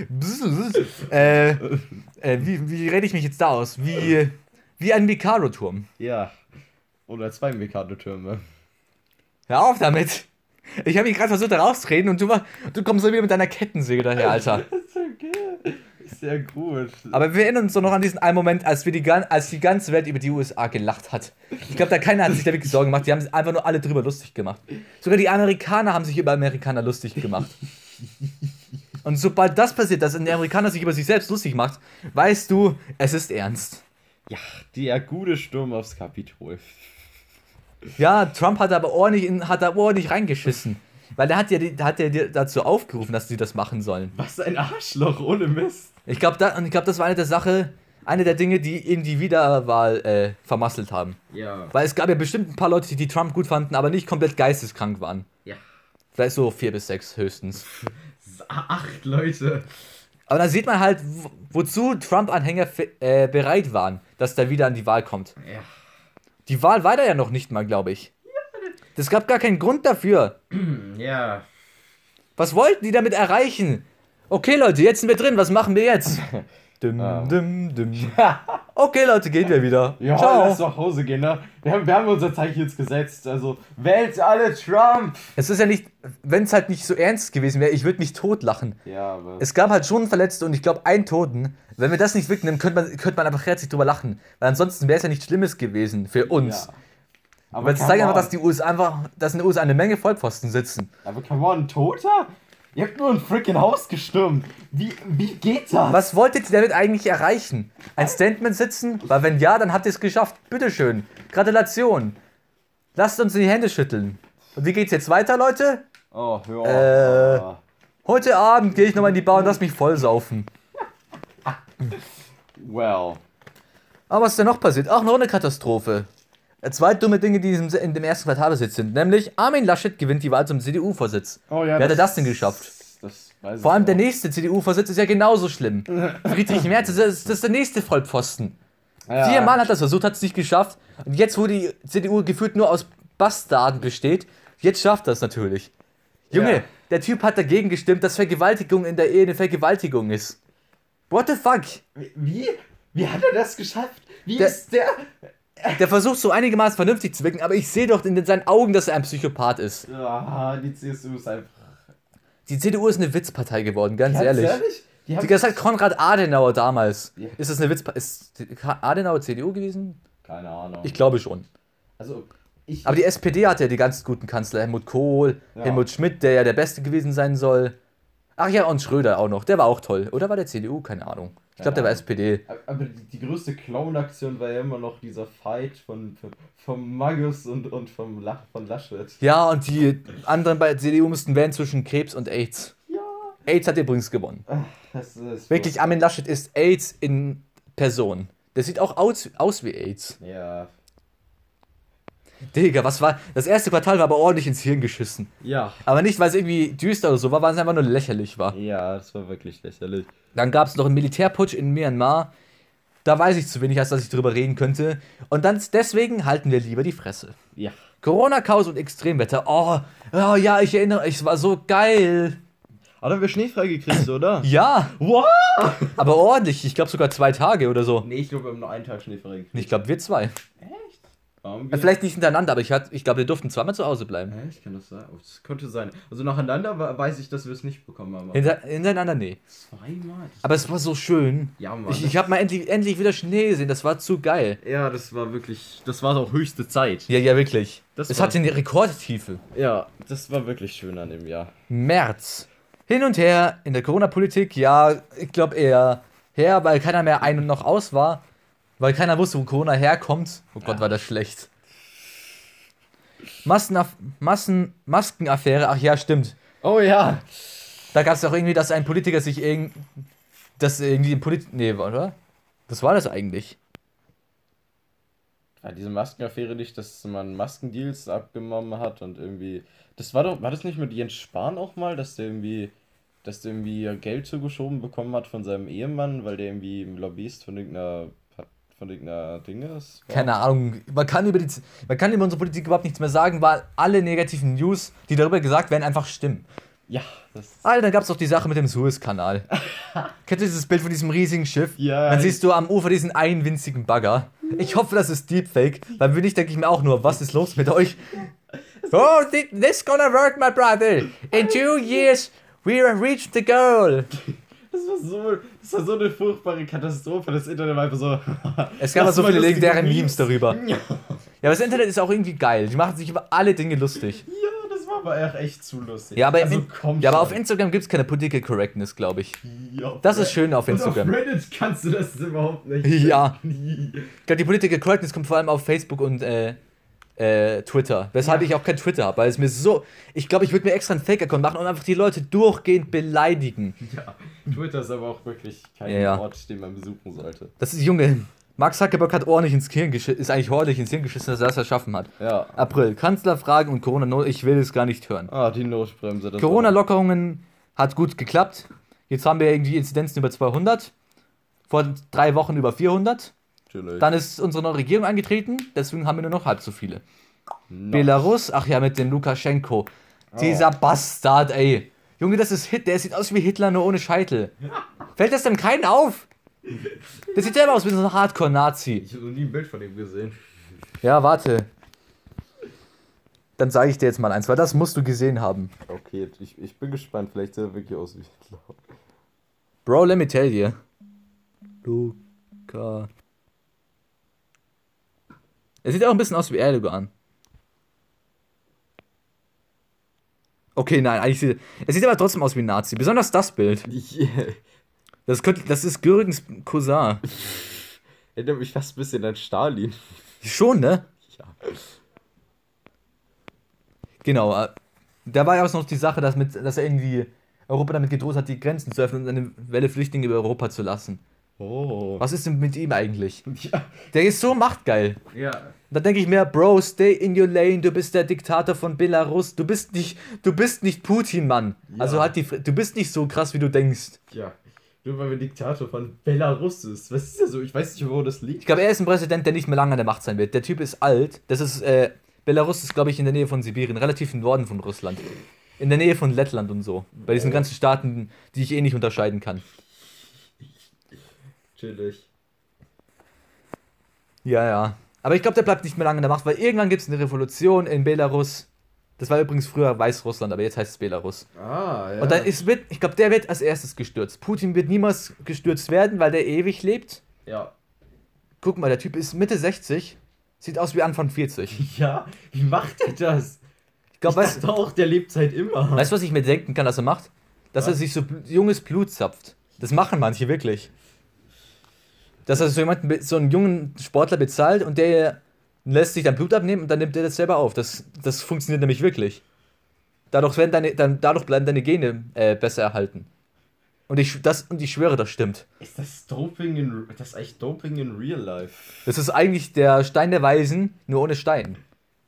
äh, äh, wie, wie rede ich mich jetzt da aus? Wie, wie ein Mikado-Turm. Ja. Oder zwei Mikado-Türme. Hör auf damit. Ich habe mich gerade versucht, da rauszureden und du, war, du kommst so wieder mit deiner Kettensäge daher, Alter. Ist okay. Ist sehr gut. Aber wir erinnern uns doch noch an diesen einen Moment, als, wir die, als die ganze Welt über die USA gelacht hat. Ich glaube, da keiner hat sich da wirklich Sorgen gemacht. Die haben sich einfach nur alle drüber lustig gemacht. Sogar die Amerikaner haben sich über Amerikaner lustig gemacht. Und sobald das passiert, dass ein Amerikaner sich über sich selbst lustig macht, weißt du, es ist ernst. Ja, der gute Sturm aufs Kapitol. Ja, Trump hat aber ordentlich, in, hat da ordentlich reingeschissen. Weil der hat ja die, hat ja dazu aufgerufen, dass sie das machen sollen. Was ein Arschloch, ohne Mist. Ich glaube, da, und ich glaub, das war eine der Sache, eine der Dinge, die ihm die Wiederwahl äh, vermasselt haben. Ja. Weil es gab ja bestimmt ein paar Leute, die Trump gut fanden, aber nicht komplett geisteskrank waren. Ja. Vielleicht so vier bis sechs höchstens. Acht Leute. Aber da sieht man halt, wo- wozu Trump-Anhänger äh, bereit waren, dass der wieder an die Wahl kommt. Ja. Die Wahl war da ja noch nicht mal, glaube ich. Es gab gar keinen Grund dafür. Ja. Was wollten die damit erreichen? Okay, Leute, jetzt sind wir drin. Was machen wir jetzt? Dum, Ah. dum, dum. Okay, Leute, gehen wir wieder. Ja, Ciao. lass nach Hause gehen, ne? Wir haben, wir haben unser Zeichen jetzt gesetzt. Also, wählt alle Trump! Es ist ja nicht, wenn es halt nicht so ernst gewesen wäre, ich würde mich totlachen. Ja, aber. Es gab halt schon Verletzte und ich glaube einen Toten. Wenn wir das nicht wegnehmen, könnte man, könnte man einfach herzlich drüber lachen. Weil ansonsten wäre es ja nichts Schlimmes gewesen für uns. Ja. Aber es zeigt einfach, dass die USA einfach, dass in den USA eine Menge Vollpfosten sitzen. Aber come on, ein Toter? Ihr habt nur ein freaking Haus gestürmt. Wie, wie geht das? Was wolltet ihr damit eigentlich erreichen? Ein Statement sitzen? Weil wenn ja, dann habt ihr es geschafft. Bitteschön. Gratulation. Lasst uns in die Hände schütteln. Und wie geht's jetzt weiter, Leute? Oh, hör Äh. auf. Heute Abend gehe ich nochmal in die Bar und lass mich vollsaufen. Well. Aber was ist denn noch passiert? Ach, noch eine Katastrophe. Äh, Zwei dumme Dinge, die in dem ersten Quartal passiert sind. Nämlich Armin Laschet gewinnt die Wahl zum CDU-Vorsitz. Oh ja. Wer hat das denn geschafft? Das weiß Vor allem der nächste CDU-Vorsitz ist ja genauso schlimm. Friedrich Merz, das ist, das ist der nächste Vollpfosten. Ja. Viermal hat das versucht, hat es nicht geschafft. Und jetzt, wo die CDU gefühlt nur aus Bastarden besteht, jetzt schafft das natürlich. Junge, Ja. der Typ hat dagegen gestimmt, dass Vergewaltigung in der Ehe eine Vergewaltigung ist. What the fuck? Wie? Wie hat er das geschafft? Wie Der- ist der? Der versucht so einigermaßen vernünftig zu wirken, aber ich sehe doch in seinen Augen, dass er ein Psychopath ist. Ah, die CSU ist einfach. Die CDU ist eine Witzpartei geworden, ganz Ganz ehrlich. Die haben Das hat Konrad Adenauer damals. Ja. Ist das eine Witzpartei? Ist Adenauer CDU gewesen? Keine Ahnung. Ich glaube schon. also, ich. Aber die SPD hat ja die ganz guten Kanzler. Helmut Kohl, Ja. Helmut Schmidt, der ja der Beste gewesen sein soll. Ach ja, und Schröder auch noch. Der war auch toll. Oder war der CDU? Keine Ahnung. Ich glaube, der war. SPD. aber die, die größte Clown-Aktion war ja immer noch dieser Fight von, von Magus und, und vom Lach, von Laschet. Ja, und die anderen bei der CDU mussten wählen zwischen Krebs und AIDS. Ja. AIDS hat übrigens gewonnen. Das ist Wirklich, Armin Laschet ist AIDS in Person. Der sieht auch aus, aus wie AIDS. Ja. Digga, was war. Das erste Quartal war aber ordentlich ins Hirn geschissen. Ja. Aber nicht, weil es irgendwie düster oder so war, weil es einfach nur lächerlich war. Ja, das war wirklich lächerlich. Dann gab es noch einen Militärputsch in Myanmar. Da weiß ich zu wenig, als dass ich drüber reden könnte. Und dann deswegen halten wir lieber die Fresse. Ja. Corona-Chaos und Extremwetter. Oh, oh ja, ich erinnere, es war so geil. Aber haben wir schneefrei gekriegt, oder? Ja, Wow! aber ordentlich. Ich glaube sogar zwei Tage oder so. Nee, ich glaube, wir haben nur einen Tag schneefrei gekriegt. Ich glaube, wir zwei. Echt? Warum Äh, Vielleicht nicht hintereinander, aber ich, hat- ich glaube, wir durften zweimal zu Hause bleiben. Echt? Kann das sein? Oh, das könnte sein. Also nacheinander weiß ich, dass wir es nicht bekommen haben. aber Hinter, hintereinander, nee. Zweimal? Aber es war so schön. ja, Mann. Ich, ich habe mal endlich, endlich wieder Schnee gesehen, das war zu geil. ja, das war wirklich. Das war auch höchste Zeit. Ja, ja, wirklich. Das es hatte eine Rekordtiefe. Ja, das war wirklich schön an dem Jahr. März. Hin und her in der Corona-Politik, ja, ich glaube eher her, weil keiner mehr ein und noch aus war. Weil keiner wusste, wo Corona herkommt. Oh Gott, Ja. war das schlecht. Massenaff Massen Maskenaffäre, ach ja, stimmt. Oh ja. Da gab es auch irgendwie, dass ein Politiker sich irgend. Das irgendwie ein Polit. Nee, oder? Was war das eigentlich? War diese Maskenaffäre nicht, dass man Maskendeals abgenommen hat und irgendwie. Das war doch. War das nicht mit Jens Spahn auch mal, dass der irgendwie. Dass der irgendwie Geld zugeschoben bekommen hat von seinem Ehemann, weil der irgendwie ein Lobbyist von irgendeiner. Von irgendeiner Dinge ist? War- Keine Ahnung. Man kann, über die, man kann über unsere Politik überhaupt nichts mehr sagen, weil alle negativen News, die darüber gesagt werden, einfach stimmen. Ja, das. Alter, dann gab es doch die Sache mit dem Suezkanal. Kennst du dieses Bild von diesem riesigen Schiff? Ja. Dann siehst du am Ufer diesen einen winzigen Bagger. Ich hoffe, das ist Deepfake, weil wenn nicht, denke ich mir auch nur, was ist los mit euch? Oh, thi- this gonna work, my brother. In two years, we have reached the goal. Das war so, das war so eine furchtbare Katastrophe. Das Internet war einfach so. Es gab so viele legendäre Memes darüber. Ja. Ja, aber das Internet ist auch irgendwie geil. Die machen sich über alle Dinge lustig. ja, das war aber echt- echt zu lustig. Ja, aber, also, komm ja, aber auf. Instagram gibt es keine Political Correctness, glaube ich. Ja, Das ist schön auf Und Instagram. auf Reddit kannst du das überhaupt nicht. Ja. Ich glaube, die Political Correctness kommt vor allem auf Facebook und äh, äh, Twitter. Weshalb Ja. ich auch kein Twitter habe, weil es mir so. Ich glaube, ich würde mir extra einen Fake-Account machen und einfach die Leute durchgehend beleidigen. Ja, Twitter ist aber auch wirklich kein Ja. Ort, den man besuchen sollte. Das ist, Junge. Mark Zuckerberg hat ordentlich ins Hirn geschissen, ist eigentlich ordentlich ins Hirn geschissen, dass er das erschaffen hat. Ja. April, Kanzlerfragen und Corona, ich will es gar nicht hören. Ah, die Notbremse. Corona-Lockerungen hat gut geklappt. Jetzt haben wir irgendwie Inzidenzen über 200. Vor drei Wochen über 400. Natürlich. Dann ist unsere neue Regierung eingetreten, deswegen haben wir nur noch halb so viele. No. Belarus, ach ja, mit dem Lukaschenko. Dieser Bastard, ey. Junge, das ist Hit, der sieht aus wie Hitler, nur ohne Scheitel. Fällt das dem keinen auf? Der sieht selber aus wie so ein Hardcore-Nazi. Ich habe noch nie ein Bild von ihm gesehen. Ja, warte. Dann sage ich dir jetzt mal eins, weil das musst du gesehen haben. Okay, ich, ich bin gespannt. Vielleicht sieht er wirklich aus wie Hitler. Bro, let me tell you. Luca. Er sieht auch ein bisschen aus wie Erdogan. Okay, nein, eigentlich sieht er sieht aber trotzdem aus wie ein Nazi. Besonders das Bild. Yeah. Das, könnte, das ist Görgens Cousin. Erinnert mich fast ein bisschen an Stalin. Schon, ne? Ja. Genau. äh, Da war ja auch noch die Sache, dass, mit, dass er irgendwie Europa damit gedroht hat, die Grenzen zu öffnen und eine Welle Flüchtlinge über Europa zu lassen. Oh. Was ist denn mit ihm eigentlich? Ja. Der ist so machtgeil. Ja. Da denke ich mir, Bro, stay in your lane, du bist der Diktator von Belarus, du bist nicht, du bist nicht Putin, Mann. Ja. Also halt die, du bist nicht so krass, wie du denkst. Ja. Nur weil wir Diktator von Belarus ist. Was ist das so? Ich weiß nicht, wo das liegt. Ich glaube, er ist ein Präsident, der nicht mehr lange an der Macht sein wird. Der Typ ist alt. Das ist, äh, Belarus ist, glaube ich, in der Nähe von Sibirien, relativ im Norden von Russland. In der Nähe von Lettland und so. Bei diesen Oh. ganzen Staaten, die ich eh nicht unterscheiden kann. Chillig. Ja, ja. Aber ich glaube, der bleibt nicht mehr lange in der Macht, weil irgendwann gibt es eine Revolution in Belarus. Das war übrigens früher Weißrussland, aber jetzt heißt es Belarus. Ah, ja. Und dann ist, wird, ich glaube, der wird als erstes gestürzt. Putin wird niemals gestürzt werden, weil der ewig lebt. Ja. Guck mal, der Typ ist Mitte 60, sieht aus wie Anfang 40. Ja, wie macht er das? Ich glaube, weißt, dachte auch, der lebt seit immer. weißt du, was ich mir denken kann, dass er macht? Dass er Was? sich so junges Blut zapft. Das machen manche wirklich. Dass er so jemanden, so einen jungen Sportler bezahlt und der lässt sich dann Blut abnehmen und dann nimmt er das selber auf. Das, das funktioniert nämlich wirklich. Dadurch, werden deine, dann, dadurch bleiben deine Gene äh, besser erhalten. Und ich, das, und ich schwöre, das stimmt. Ist das Doping in. Das ist echt Doping in real life. Das ist eigentlich der Stein der Weisen, nur ohne Stein.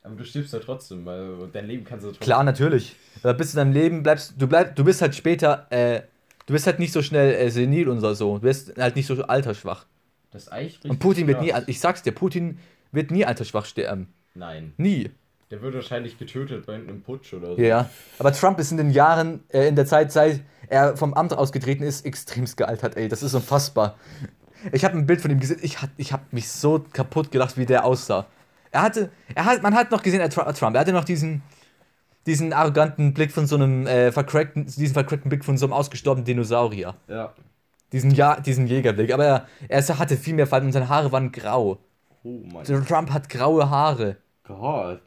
Aber du stirbst ja trotzdem, weil dein Leben kannst du trotzdem. Klar, natürlich. Aber bis in deinem Leben bleibst du bleib, du bist halt später, äh, du bist halt nicht so schnell äh, senil und so. Du bist halt nicht so altersschwach. Das ist eigentlich. Und Putin wird nie, krass. ich sag's dir, Putin wird nie altersschwach sterben. Nein. Nie. Der wird wahrscheinlich getötet bei einem Putsch oder so. Ja. Aber Trump ist in den Jahren, äh, in der Zeit, seit er vom Amt ausgetreten ist, extremst gealtert, ey. Das ist unfassbar. Ich habe ein Bild von ihm gesehen, ich, ich habe mich so kaputt gedacht, wie der aussah. Er hatte, er hat, man hat noch gesehen, er Trump, er hatte noch diesen, diesen arroganten Blick von so einem äh, vercrackten, diesen vercrackten Blick von so einem ausgestorbenen Dinosaurier. Ja. Diesen, ja, diesen Jägerblick. Aber er, er hatte viel mehr Falten und seine Haare waren grau. Oh mein Trump hat graue Haare. Gott.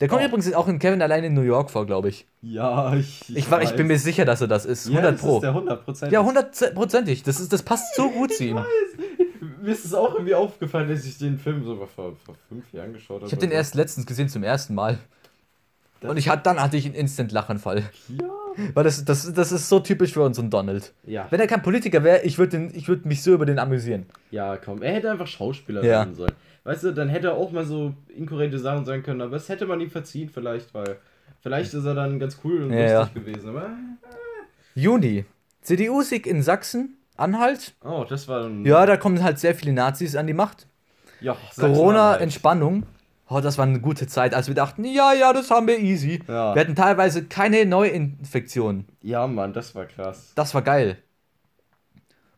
Der kommt Oh. übrigens auch in Kevin allein in New York vor, glaube ich. Ja, ich. Ich, war, ich bin mir sicher, dass er das ist. 100 ja, das Pro. Ist der 100%. Ja, hundertprozentig. Das, ist- das passt so gut zu ihm. Mir ist es auch irgendwie aufgefallen, dass ich den Film so vor, vor fünf Jahren geschaut habe. Ich habe den erst letztens gesehen, zum ersten Mal. Und ich hat, dann hatte ich einen Instant-Lachanfall. Ja. Weil das, das, das ist so typisch für unseren Donald. Ja. Wenn er kein Politiker wäre, ich würde würd mich so über den amüsieren. Ja, komm. Er hätte einfach Schauspieler Ja. werden sollen. Weißt du, dann hätte er auch mal so inkorrekte Sachen sagen können, aber das hätte man ihm verziehen, vielleicht, weil. Vielleicht ist er dann ganz cool und Ja, lustig gewesen, aber. Juni. CDU-Sieg in Sachsen, Anhalt. Oh, das war dann. Ja, da kommen halt sehr viele Nazis an die Macht. ja Corona, Sachsen-Anhalt. Entspannung. Oh, das war eine gute Zeit, als wir dachten, ja, ja, das haben wir easy. Ja. Wir hatten teilweise keine Neuinfektionen. Ja, Mann, das war krass. Das war geil.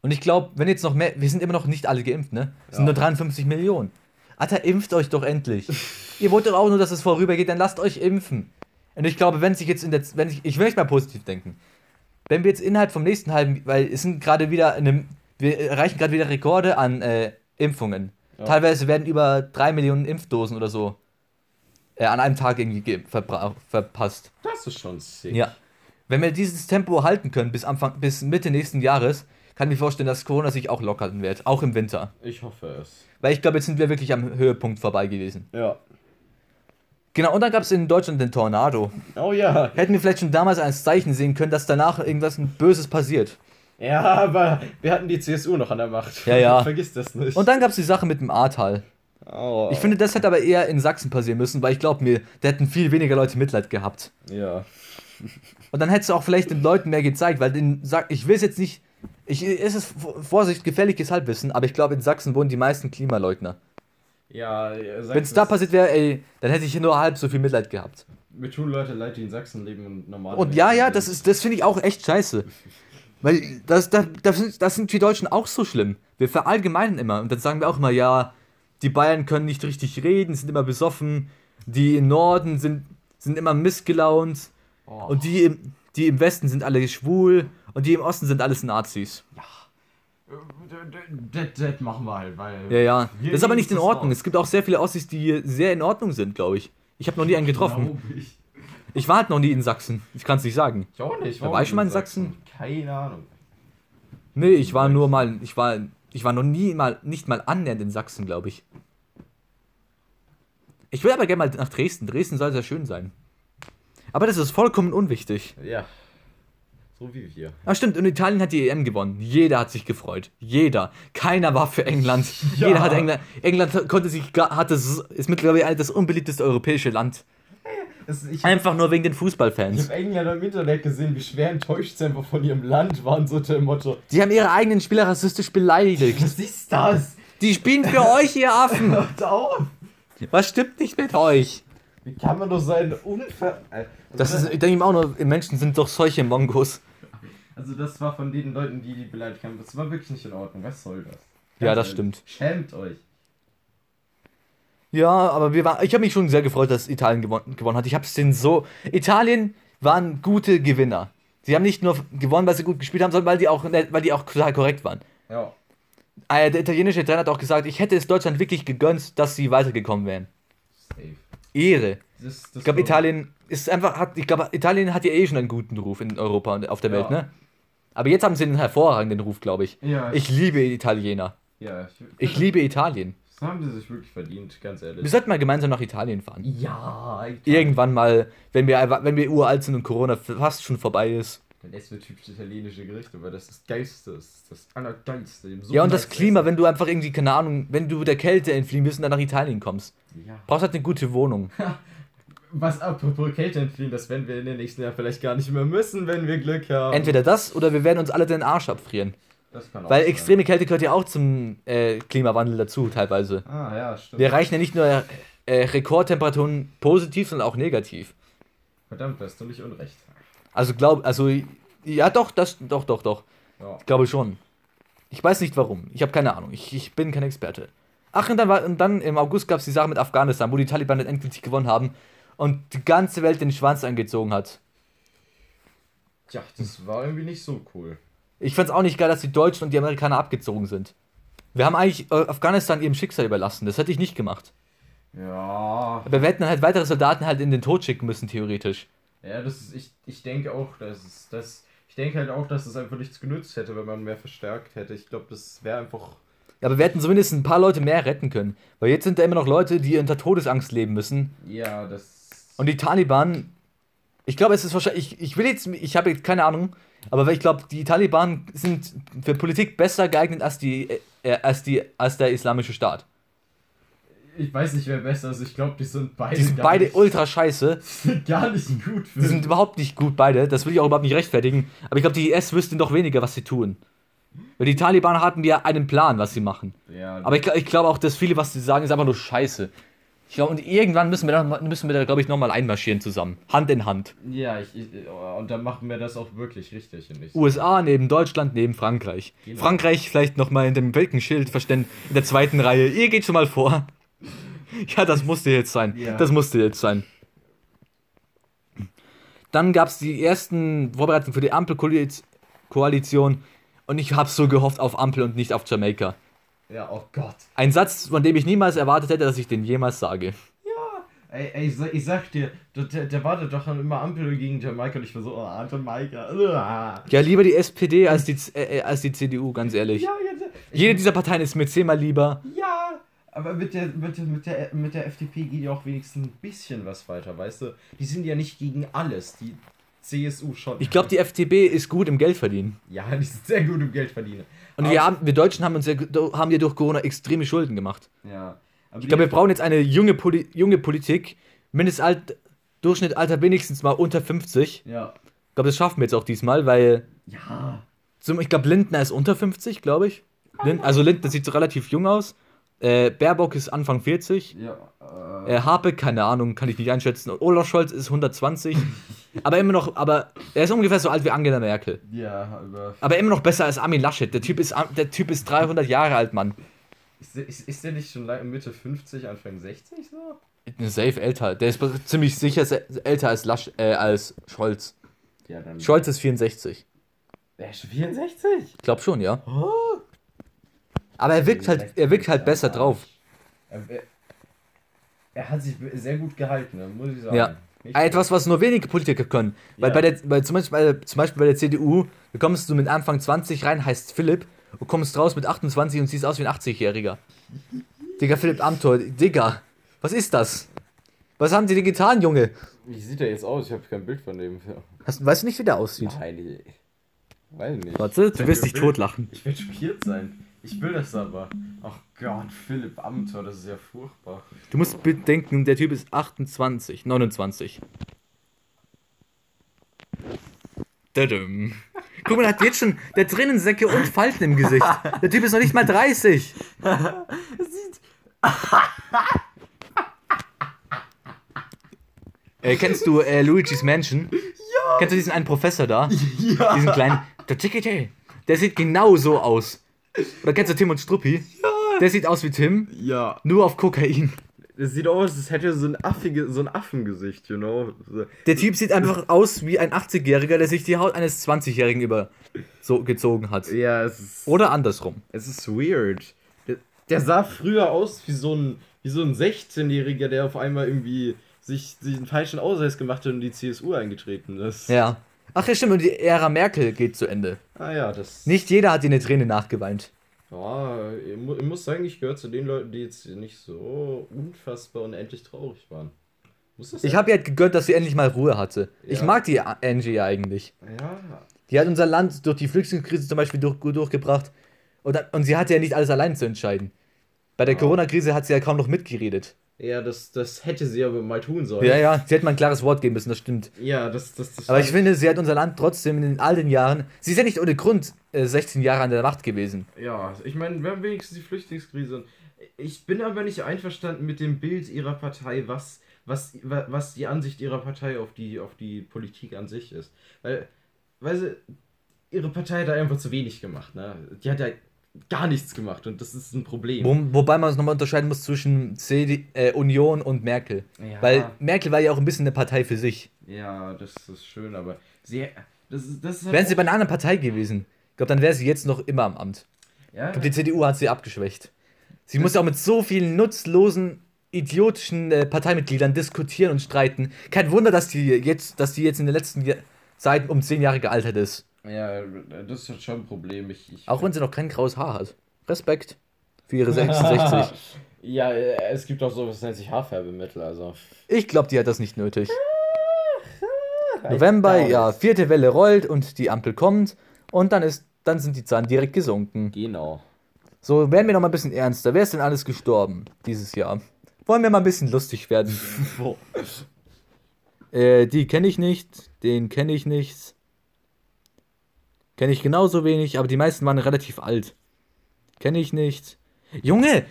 Und ich glaube, wenn jetzt noch mehr, wir sind immer noch nicht alle geimpft, ne? Es sind Ja. nur 53 Millionen. Alter, impft euch doch endlich. Ihr wollt doch auch nur, dass es vorübergeht, dann lasst euch impfen. Und ich glaube, wenn sich jetzt in der, wenn sich, ich will nicht mal positiv denken. Wenn wir jetzt innerhalb vom nächsten halben, weil es sind gerade wieder in einem, wir erreichen gerade wieder Rekorde an äh, Impfungen. Ja. Teilweise werden über 3 Millionen Impfdosen oder so äh, an einem Tag irgendwie verpasst. Das ist schon sick. Ja. Wenn wir dieses Tempo halten können bis Anfang, bis Mitte nächsten Jahres, kann ich mir vorstellen, dass Corona sich auch lockern wird, auch im Winter. Ich hoffe es. Weil ich glaube, jetzt sind wir wirklich am Höhepunkt vorbei gewesen. Ja. Genau, und dann gab es in Deutschland den Tornado. Oh ja. Hätten wir vielleicht schon damals als Zeichen sehen können, dass danach irgendwas Böses passiert. Ja, aber wir hatten die CSU noch an der Macht. Ja, ja. Vergiss das nicht. Und dann gab es die Sache mit dem Ahrtal. oh. Ich finde, das hätte aber eher in Sachsen passieren müssen, weil ich glaube mir, da hätten viel weniger Leute Mitleid gehabt. Ja. Und dann hättest du auch vielleicht den Leuten mehr gezeigt, weil den Sa ich will es jetzt nicht. Ich, es ist Vorsicht, gefährliches Halbwissen, aber ich glaube, in Sachsen wohnen die meisten Klimaleugner. Ja, Wenn es da passiert wäre, ey, dann hätte ich nur halb so viel Mitleid gehabt. Mir tun Leute leid, die in Sachsen leben und normal. Und ja, ja, das ist, das finde ich auch echt scheiße. Weil das, das, das, sind, das sind wir Deutschen auch so schlimm. Wir verallgemeinern immer und dann sagen wir auch immer, ja, die Bayern können nicht richtig reden, sind immer besoffen, die im Norden sind, sind immer missgelaunt Oh. und die im, die im Westen sind alle schwul und die im Osten sind alles Nazis. Das, das machen wir halt, weil. Ja, ja. Das ist aber nicht in Ordnung. Es gibt auch sehr viele Ossis, die sehr in Ordnung sind, glaube ich. Ich habe noch nie einen getroffen. Ich. Ich war halt noch nie in Sachsen. Ich kann es nicht sagen. Ich auch nicht. Da war ich schon mal in Sachsen? Keine Ahnung. Nee, ich war nur mal, ich war, ich war noch nie mal, nicht mal annähernd in Sachsen, glaube ich. Ich will aber gerne mal nach Dresden. Dresden soll sehr schön sein. Aber das ist vollkommen unwichtig. Ja. So wie wir. Ah, stimmt, und Italien hat die EM gewonnen. Jeder hat sich gefreut. Jeder. Keiner war für England. Ja. Jeder hat England. England konnte sich, hatte, ist mittlerweile das unbeliebteste europäische Land. Das, ich Einfach nur wegen den ich Fußballfans. habe Engländer im Internet gesehen, wie schwer enttäuscht sie einfach von ihrem Land waren, so dem Motto. Die haben ihre eigenen Spieler rassistisch beleidigt. Was ist das? Die spielen für euch, ihr Affen. Hört auf! Was stimmt nicht mit euch? Wie kann man doch sein Unver... Also Das ist, ich denke mir auch nur, Menschen sind doch solche Mongos. Also das war von den Leuten, die die beleidigt haben. Das war wirklich nicht in Ordnung. Was soll das? Ja, das ehrlich, stimmt. Schämt euch. Ja, aber wir waren, ich habe mich schon sehr gefreut, dass Italien gewonnen, gewonnen hat. Ich habe es denen so. Italien waren gute Gewinner. Sie haben nicht nur gewonnen, weil sie gut gespielt haben, sondern weil die auch, weil die auch total korrekt waren. Ja. Äh, Der italienische Trainer hat auch gesagt, ich hätte es Deutschland wirklich gegönnt, dass sie weitergekommen wären. Safe. Ehre. Das, das Ich glaube, Italien ist einfach, hat, ich glaube, Italien hat ja eh schon einen guten Ruf in Europa und auf der Ja. Welt, ne? Aber jetzt haben sie einen hervorragenden Ruf, glaube ich. Ja, Ich liebe Italiener. ja, ich, Ich liebe Italien. Das haben die sich wirklich verdient, ganz ehrlich. Wir sollten mal gemeinsam nach Italien fahren. ja, Irgendwann mal, wenn wir, wenn wir uralt sind und Corona fast schon vorbei ist. Dann essen wir typisch italienische Gerichte, weil das das Geilste ist. Das Allergeilste. Ja, und das Klima, essen. wenn du einfach irgendwie, keine Ahnung, wenn du der Kälte entfliehen willst und dann nach Italien kommst. Ja. Brauchst halt eine gute Wohnung. Was apropos Kälte entfliehen, das werden wir in den nächsten Jahren vielleicht gar nicht mehr müssen, wenn wir Glück haben. Entweder das oder wir werden uns alle den Arsch abfrieren. Weil sein. extreme Kälte gehört ja auch zum äh, Klimawandel dazu, teilweise. Ah, ja, stimmt. Wir erreichen ja nicht nur äh, Rekordtemperaturen positiv, sondern auch negativ. Verdammt, da hast du nicht unrecht. Also glaub, also ja doch, das doch, doch, doch. Ja. Ich glaube schon. Ich weiß nicht warum. Ich habe keine Ahnung. Ich, ich bin kein Experte. Ach, und dann, war, und dann im August gab es die Sache mit Afghanistan, wo die Taliban dann endgültig gewonnen haben und die ganze Welt den Schwanz angezogen hat. Tja, das war irgendwie nicht so cool. Ich fand's auch nicht geil, dass die Deutschen und die Amerikaner abgezogen sind. Wir haben eigentlich äh, Afghanistan ihrem Schicksal überlassen. Das hätte ich nicht gemacht. Ja. Aber wir hätten dann halt weitere Soldaten halt in den Tod schicken müssen, theoretisch. Ja, das ist, ich, ich denke auch, dass es, das, ich denke halt auch, dass es einfach nichts genützt hätte, wenn man mehr verstärkt hätte. Ich glaube, das wäre einfach. Ja, aber wir hätten zumindest ein paar Leute mehr retten können. Weil jetzt sind da immer noch Leute, die unter Todesangst leben müssen. Ja, das. Und die Taliban, ich glaube, es ist wahrscheinlich, ich, ich will jetzt, ich habe jetzt keine Ahnung, aber ich glaube, die Taliban sind für Politik besser geeignet als die, äh, als die, als der islamische Staat. Ich weiß nicht, wer besser ist. Ich glaube, die sind beide. Die sind beide nicht, ultra scheiße. sind gar nicht gut für. Die sind überhaupt nicht gut, beide. Das will ich auch überhaupt nicht rechtfertigen. Aber ich glaube, die IS wüssten doch weniger, was sie tun. Weil die Taliban hatten ja einen Plan, was sie machen. ja, Aber ich, ich glaube auch, dass viele, was sie sagen, ist einfach nur scheiße. Ich glaube, und irgendwann müssen wir da, müssen wir da glaube ich, nochmal einmarschieren zusammen. Hand in Hand. ja ich, ich, und dann machen wir das auch wirklich richtig. USA neben Deutschland, neben Frankreich. Genau. Frankreich vielleicht nochmal in dem Welkenschild verständ in der zweiten Reihe. Ihr geht schon mal vor. Ja, das musste jetzt sein. Ja. Das musste jetzt sein. Dann gab es die ersten Vorbereitungen für die Ampelkoalition und ich habe so gehofft auf Ampel und nicht auf Jamaika. Ja, oh Gott. Ein Satz, von dem ich niemals erwartet hätte, dass ich den jemals sage. Ey, ey ich, sag- ich sag dir, der, der, der wartet doch immer Ampel gegen Jamaika und ich war so, oh, Jamaika. Uah. Ja, lieber die SPD als die, äh, äh, als die CDU, ganz ehrlich. Ja, jetzt, Jede dieser Parteien ist mir zehnmal lieber. ja, aber mit der, mit, der, mit, der, mit der FDP geht ja auch wenigstens ein bisschen was weiter, weißt du? Die sind ja nicht gegen alles, die CSU schon. Ich glaube, die FDP ist gut im Geld verdienen. Ja, die sind sehr gut im Geldverdienen. Und wir, haben, wir Deutschen haben uns ja, haben ja durch Corona extreme Schulden gemacht. Ja. Ich glaube, wir brauchen jetzt eine junge, Poli junge Politik. Mindestalt, Durchschnittalter wenigstens mal unter 50. Ich Ja. glaube, das schaffen wir jetzt auch diesmal, weil Ja. zum, ich glaube, Lindner ist unter 50, glaube ich. Lind, also Lindner sieht so relativ jung aus. Äh, Baerbock ist Anfang 40. Ja. Äh, Äh, Harpe, keine Ahnung, kann ich nicht einschätzen. Und Olaf Scholz ist 120. aber immer noch, aber er ist ungefähr so alt wie Angela Merkel. ja, aber. Aber immer noch besser als Armin Laschet. Der Typ ist, der typ ist 300 Jahre alt, Mann. Ist, der- ist, ist der nicht schon Mitte 50, Anfang 60 so? Safe älter. Der ist ziemlich sicher älter als, Lasch, äh, als Scholz. Ja, dann. Scholz ist 64. Er ist schon 64? Ich glaube schon, ja. Oh. Aber er wirkt halt, er wirkt halt besser drauf. Er, er, er hat sich sehr gut gehalten, ne, muss ich sagen. Ja. Nicht Etwas, was nur wenige Politiker können. Weil Ja. bei der, bei, zum, Beispiel, bei, zum Beispiel bei der CDU, da kommst du mit Anfang 20 rein, heißt Philipp, und kommst raus mit 28 und siehst aus wie ein 80-Jähriger. Digga, Philipp Amthor, Digga, was ist das? Was haben die denn getan, Junge? Wie sieht er jetzt aus? Ich habe kein Bild von dem. Hast, weißt du nicht, wie der aussieht? Nein, ich weiß nicht. Warte, du wirst dich totlachen. Ich werde schockiert sein. Ich will das aber. Ach Gott, Philipp Amthor, das ist ja furchtbar. Du musst bedenken, der Typ ist 28, 29. Dadum. Guck mal, der hat jetzt schon der Tränensäcke und Falten im Gesicht. Der Typ ist noch nicht mal 30. Äh, kennst du äh, Luigi's Mansion? Ja. Kennst du diesen einen Professor da? Ja. Diesen kleinen. Der Tickete. Der sieht genau so aus. Oder kennst du Tim und Struppi? Ja. Der sieht aus wie Tim, Ja. nur auf Kokain. Das sieht aus, als hätte er so ein, affige, so ein Affengesicht, you know? Der Typ sieht einfach aus wie ein 80-Jähriger, der sich die Haut eines 20-Jährigen über so gezogen hat. Ja, es ist, Oder andersrum. es ist weird. Der, der sah früher aus wie so ein, wie so ein 16-Jähriger, der auf einmal irgendwie sich, sich einen falschen Ausweis gemacht hat und die CSU eingetreten ist. Ja. Ach ja, stimmt, und die Ära Merkel geht zu Ende. Ah ja, das. Nicht jeder hat dir eine Träne nachgeweint. Ja, ich, mu- ich muss sagen, ich gehöre zu den Leuten, die jetzt nicht so unfassbar unendlich traurig waren. Muss das Ich habe ihr halt gegönnt, dass sie endlich mal Ruhe hatte. Ich Ja. mag die Angie ja eigentlich. Ja, Die hat unser Land durch die Flüchtlingskrise zum Beispiel durch, gut durchgebracht. Und, und sie hatte ja nicht alles allein zu entscheiden. Bei der Ja. Corona-Krise hat sie ja kaum noch mitgeredet. Ja das, das hätte sie aber mal tun sollen. Ja, ja, sie hätte mal ein klares Wort geben müssen, das stimmt. Ja, das, das, das Aber ich finde, sie hat unser Land trotzdem in all den Jahren. Sie ist ja nicht ohne Grund äh, 16 Jahre an der Macht gewesen. Ja, ich meine, wir haben wenigstens die Flüchtlingskrise. Ich bin aber nicht einverstanden mit dem Bild ihrer Partei, was, was, wa- was die Ansicht ihrer Partei auf die, auf die Politik an sich ist. Weil, weil sie, ihre Partei hat da einfach zu wenig gemacht. Ne? Die hat ja gar nichts gemacht und das ist ein Problem. Wo, wobei man es nochmal unterscheiden muss zwischen CD, äh, Union und Merkel. Ja. Weil Merkel war ja auch ein bisschen eine Partei für sich. Ja, das ist schön, aber sie. Das ist, das ist halt Wären sie bei einer anderen Partei gewesen, ich glaube, dann wäre sie jetzt noch immer am Amt. ja, Ich glaube, die CDU hat sie abgeschwächt. Sie muss ja auch mit so vielen nutzlosen, idiotischen äh, Parteimitgliedern diskutieren und streiten. Kein Wunder, dass die jetzt, dass die jetzt in den letzten Jahr- Zeit um zehn Jahre gealtert ist. Ja, das ist halt schon ein Problem. Ich, ich, Auch wenn sie noch kein graues Haar hat. Respekt für ihre 66. ja, äh, es gibt auch so, was nennt sich Haarfärbemittel, also. Ich glaube, die hat das nicht nötig. November, ja, vierte Welle rollt und die Ampel kommt und dann ist, dann sind die Zahlen direkt gesunken. Genau. So, werden wir noch mal ein bisschen ernster. Wer ist denn alles gestorben dieses Jahr? Wollen wir mal ein bisschen lustig werden? Äh, die kenne ich nicht, den kenne ich nicht. Kenne ich genauso wenig, aber die meisten waren relativ alt. Kenne ich nicht. Junge,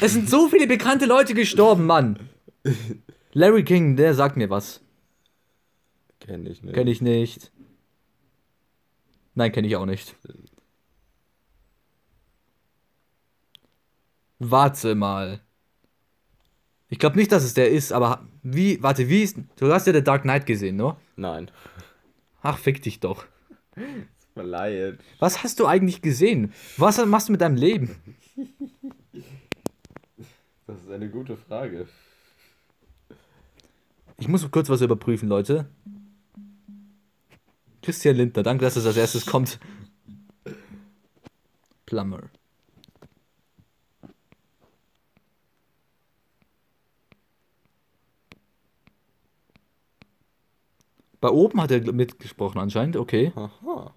es sind so viele bekannte Leute gestorben, Mann. Larry King, der sagt mir was. Kenn ich nicht. Kenne ich nicht. Nein, kenne ich auch nicht. Warte mal. Ich glaube nicht, dass es der ist, aber wie, warte, wie ist, du hast ja The Dark Knight gesehen, ne? Nein. Ach, fick dich doch. Leid. Was hast du eigentlich gesehen? Was machst du mit deinem Leben? Das ist eine gute Frage. Ich muss kurz was überprüfen, Leute. Christian Lindner, danke, dass es als erstes kommt. Plummer. Bei oben hat er mitgesprochen anscheinend, okay. Aha.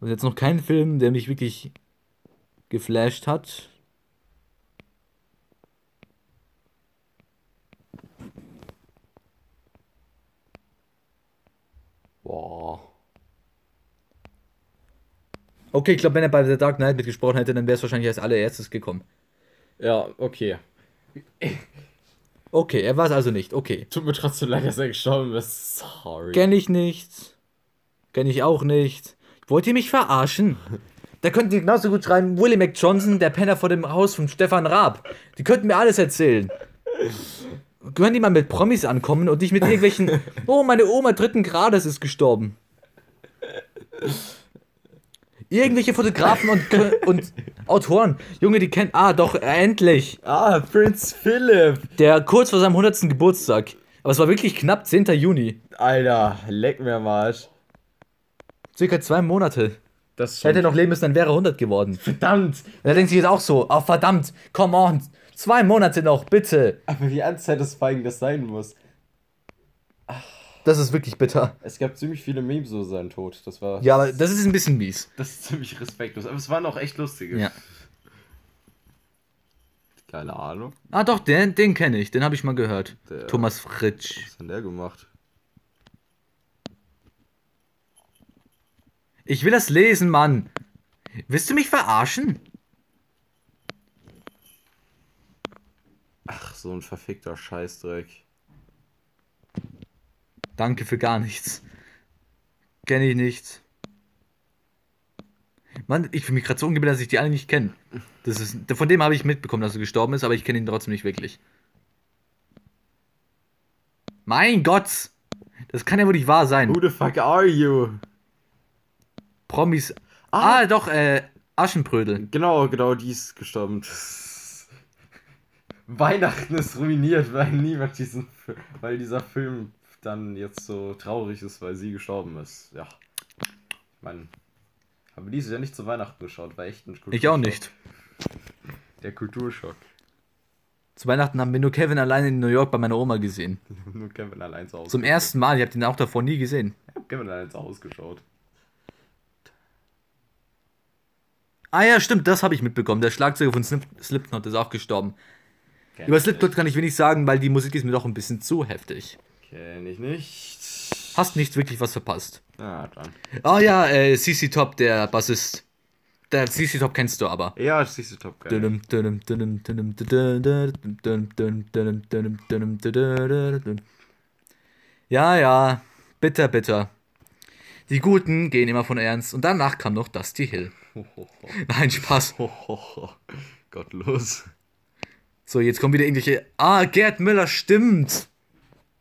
Und jetzt noch kein Film, der mich wirklich geflasht hat. Boah. Okay, ich glaube, wenn er bei The Dark Knight mitgesprochen hätte, dann wäre es wahrscheinlich als allererstes gekommen. Ja, okay. Okay, er war es also nicht. Okay. Tut mir trotzdem leid, dass er gestorben ist. Sorry. Kenn ich nicht. Kenn ich auch nicht. Wollt ihr mich verarschen? Da könnten die genauso gut schreiben, Willie McJohnson, der Penner vor dem Haus von Stefan Raab. Die könnten mir alles erzählen. Können die mal mit Promis ankommen und nicht mit irgendwelchen, oh, meine Oma dritten Grades ist gestorben. Irgendwelche Fotografen und, und Autoren. Junge, die kennen, ah, doch, endlich. ah, Prinz Philipp. Der kurz vor seinem 100. Geburtstag. Aber es war wirklich knapp 10. Juni. Alter, leck mir am Arsch. Circa zwei Monate. Das Hätte er noch leben müssen, dann wäre er 100 geworden. Verdammt. Da denkt sich jetzt auch so, oh verdammt, come on, zwei Monate noch, bitte. Aber wie unsatisfying das sein muss. Das ist wirklich bitter. Es gab ziemlich viele Memes so seinen Tod. Das war... Ja, aber das ist ein bisschen mies. Das ist ziemlich respektlos. Aber es waren auch echt lustige. Ja. Keine Ahnung. Ah doch, den, den kenne ich, den habe ich mal gehört. Der- Thomas Fritsch. Was hat denn der gemacht? Ich will das lesen, Mann. Willst du mich verarschen? Ach, so ein verfickter Scheißdreck. Danke für gar nichts. Kenne ich nicht. Mann, ich fühle mich gerade so ungebildet, dass ich die alle nicht kenne. Das ist, von dem habe ich mitbekommen, dass er gestorben ist, aber ich kenne ihn trotzdem nicht wirklich. Mein Gott! Das kann ja wohl nicht wahr sein. Who the fuck are you? Promis. Ah, doch, äh, Aschenbrödel. Genau, genau, die ist gestorben. Weihnachten ist ruiniert, weil niemand diesen, weil dieser Film dann jetzt so traurig ist, weil sie gestorben ist. Ja. Ich meine, habe dieses Jahr nicht zu Weihnachten geschaut, war echt ein Kulturschock. Ich auch nicht. Der Kulturschock. Zu Weihnachten haben wir nur Kevin allein in New York bei meiner Oma gesehen. Nur Kevin allein zu Hause. Zum ersten Mal, ich habe den auch davor nie gesehen. Ich hab Kevin allein zu Hause geschaut. Ah ja, stimmt, das habe ich mitbekommen. Der Schlagzeuger von Slip Slipknot ist auch gestorben. Kenn Über Slipknot kann ich wenig sagen, weil die Musik ist mir doch ein bisschen zu heftig. Kenn ich nicht. Hast nicht wirklich was verpasst. Ah, dann. Ah oh, ja, äh, CC Top, der Bassist. Der CC Top kennst du aber. Ja, CC Top kenn. Ja, ja, bitter, bitter. Die Guten gehen immer von Ernst und danach kam noch Dusty Hill. Nein, Spaß. Gottlos. So, jetzt kommen wieder irgendwelche. Ah, Gerd Müller, stimmt.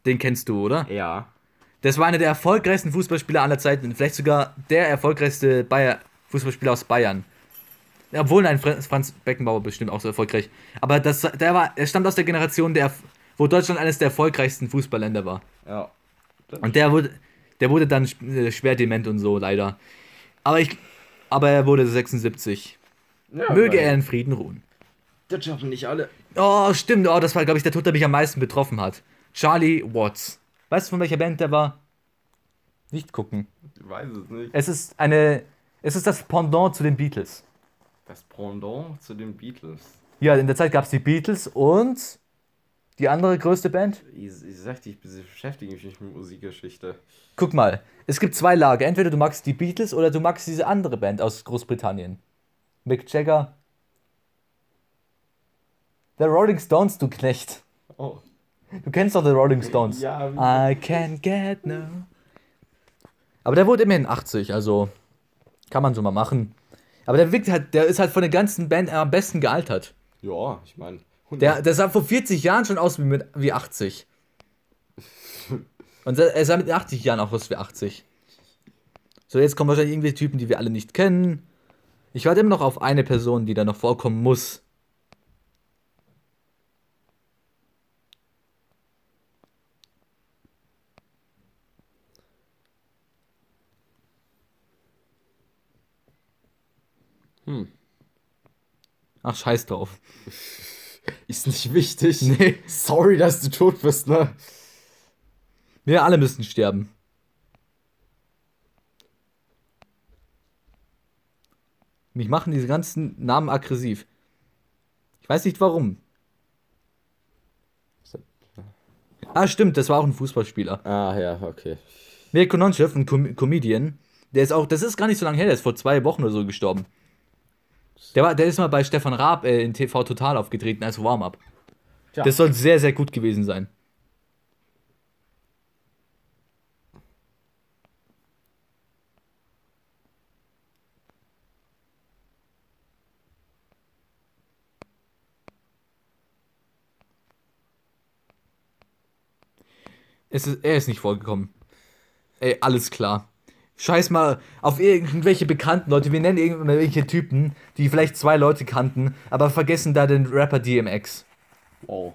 Den kennst du, oder? Ja. Das war einer der erfolgreichsten Fußballspieler aller Zeiten. Vielleicht sogar der erfolgreichste Bayer Fußballspieler aus Bayern. Obwohl, nein, Fr- Franz Beckenbauer bestimmt auch so erfolgreich. Aber das, der war, er stammt aus der Generation, der, wo Deutschland eines der erfolgreichsten Fußballländer war. Ja. Und der wurde, der wurde dann äh, schwer dement und so, leider. Aber ich, aber er wurde 76. ja Möge er in Frieden ruhen. Das schaffen nicht alle. Oh, stimmt. Oh, das war, glaube ich, der Tod, der mich am meisten betroffen hat. Charlie Watts. Weißt du, von welcher Band der war? Nicht gucken. Ich weiß es nicht. Es ist eine. Es ist das Pendant zu den Beatles. Das Pendant zu den Beatles. Ja, in der Zeit gab es die Beatles und die andere größte Band. Ich, ich sagte, ich beschäftige mich nicht mit Musikgeschichte. Guck mal, es gibt zwei Lager. Entweder du magst die Beatles oder du magst diese andere Band aus Großbritannien. Mick Jagger. The Rolling Stones, du Knecht. Oh. Du kennst doch The Rolling Stones. Ja, I can't get no. Aber der wurde immerhin 80, also kann man so mal machen. Aber der wirkt halt, der ist halt von der ganzen Band am besten gealtert. Ja, ich meine. Der, der sah vor 40 Jahren schon aus wie, mit, wie 80. Und er sah mit 80 Jahren auch aus wie 80. So, jetzt kommen wahrscheinlich irgendwelche Typen, die wir alle nicht kennen. Ich warte immer noch auf eine Person, die da noch vorkommen muss. Ach, scheiß drauf. Ist nicht wichtig. Nee. Sorry, dass du tot bist, ne? Wir alle müssen sterben. Mich machen diese ganzen Namen aggressiv. Ich weiß nicht warum. Ah, stimmt, das war auch ein Fußballspieler. Ah, ja, okay. Mirko Nonchev, ein Com Comedian, der ist auch, das ist gar nicht so lange her, der ist vor zwei Wochen oder so gestorben. Der, war, der ist mal bei Stefan Raab äh, in TV Total aufgetreten als Warm-up. Das soll sehr, sehr gut gewesen sein. Es ist, er ist nicht vorgekommen. Ey, alles klar. Scheiß mal auf irgendwelche bekannten Leute. Wir nennen irgendwelche Typen, die vielleicht zwei Leute kannten, aber vergessen da den Rapper DMX. Wow.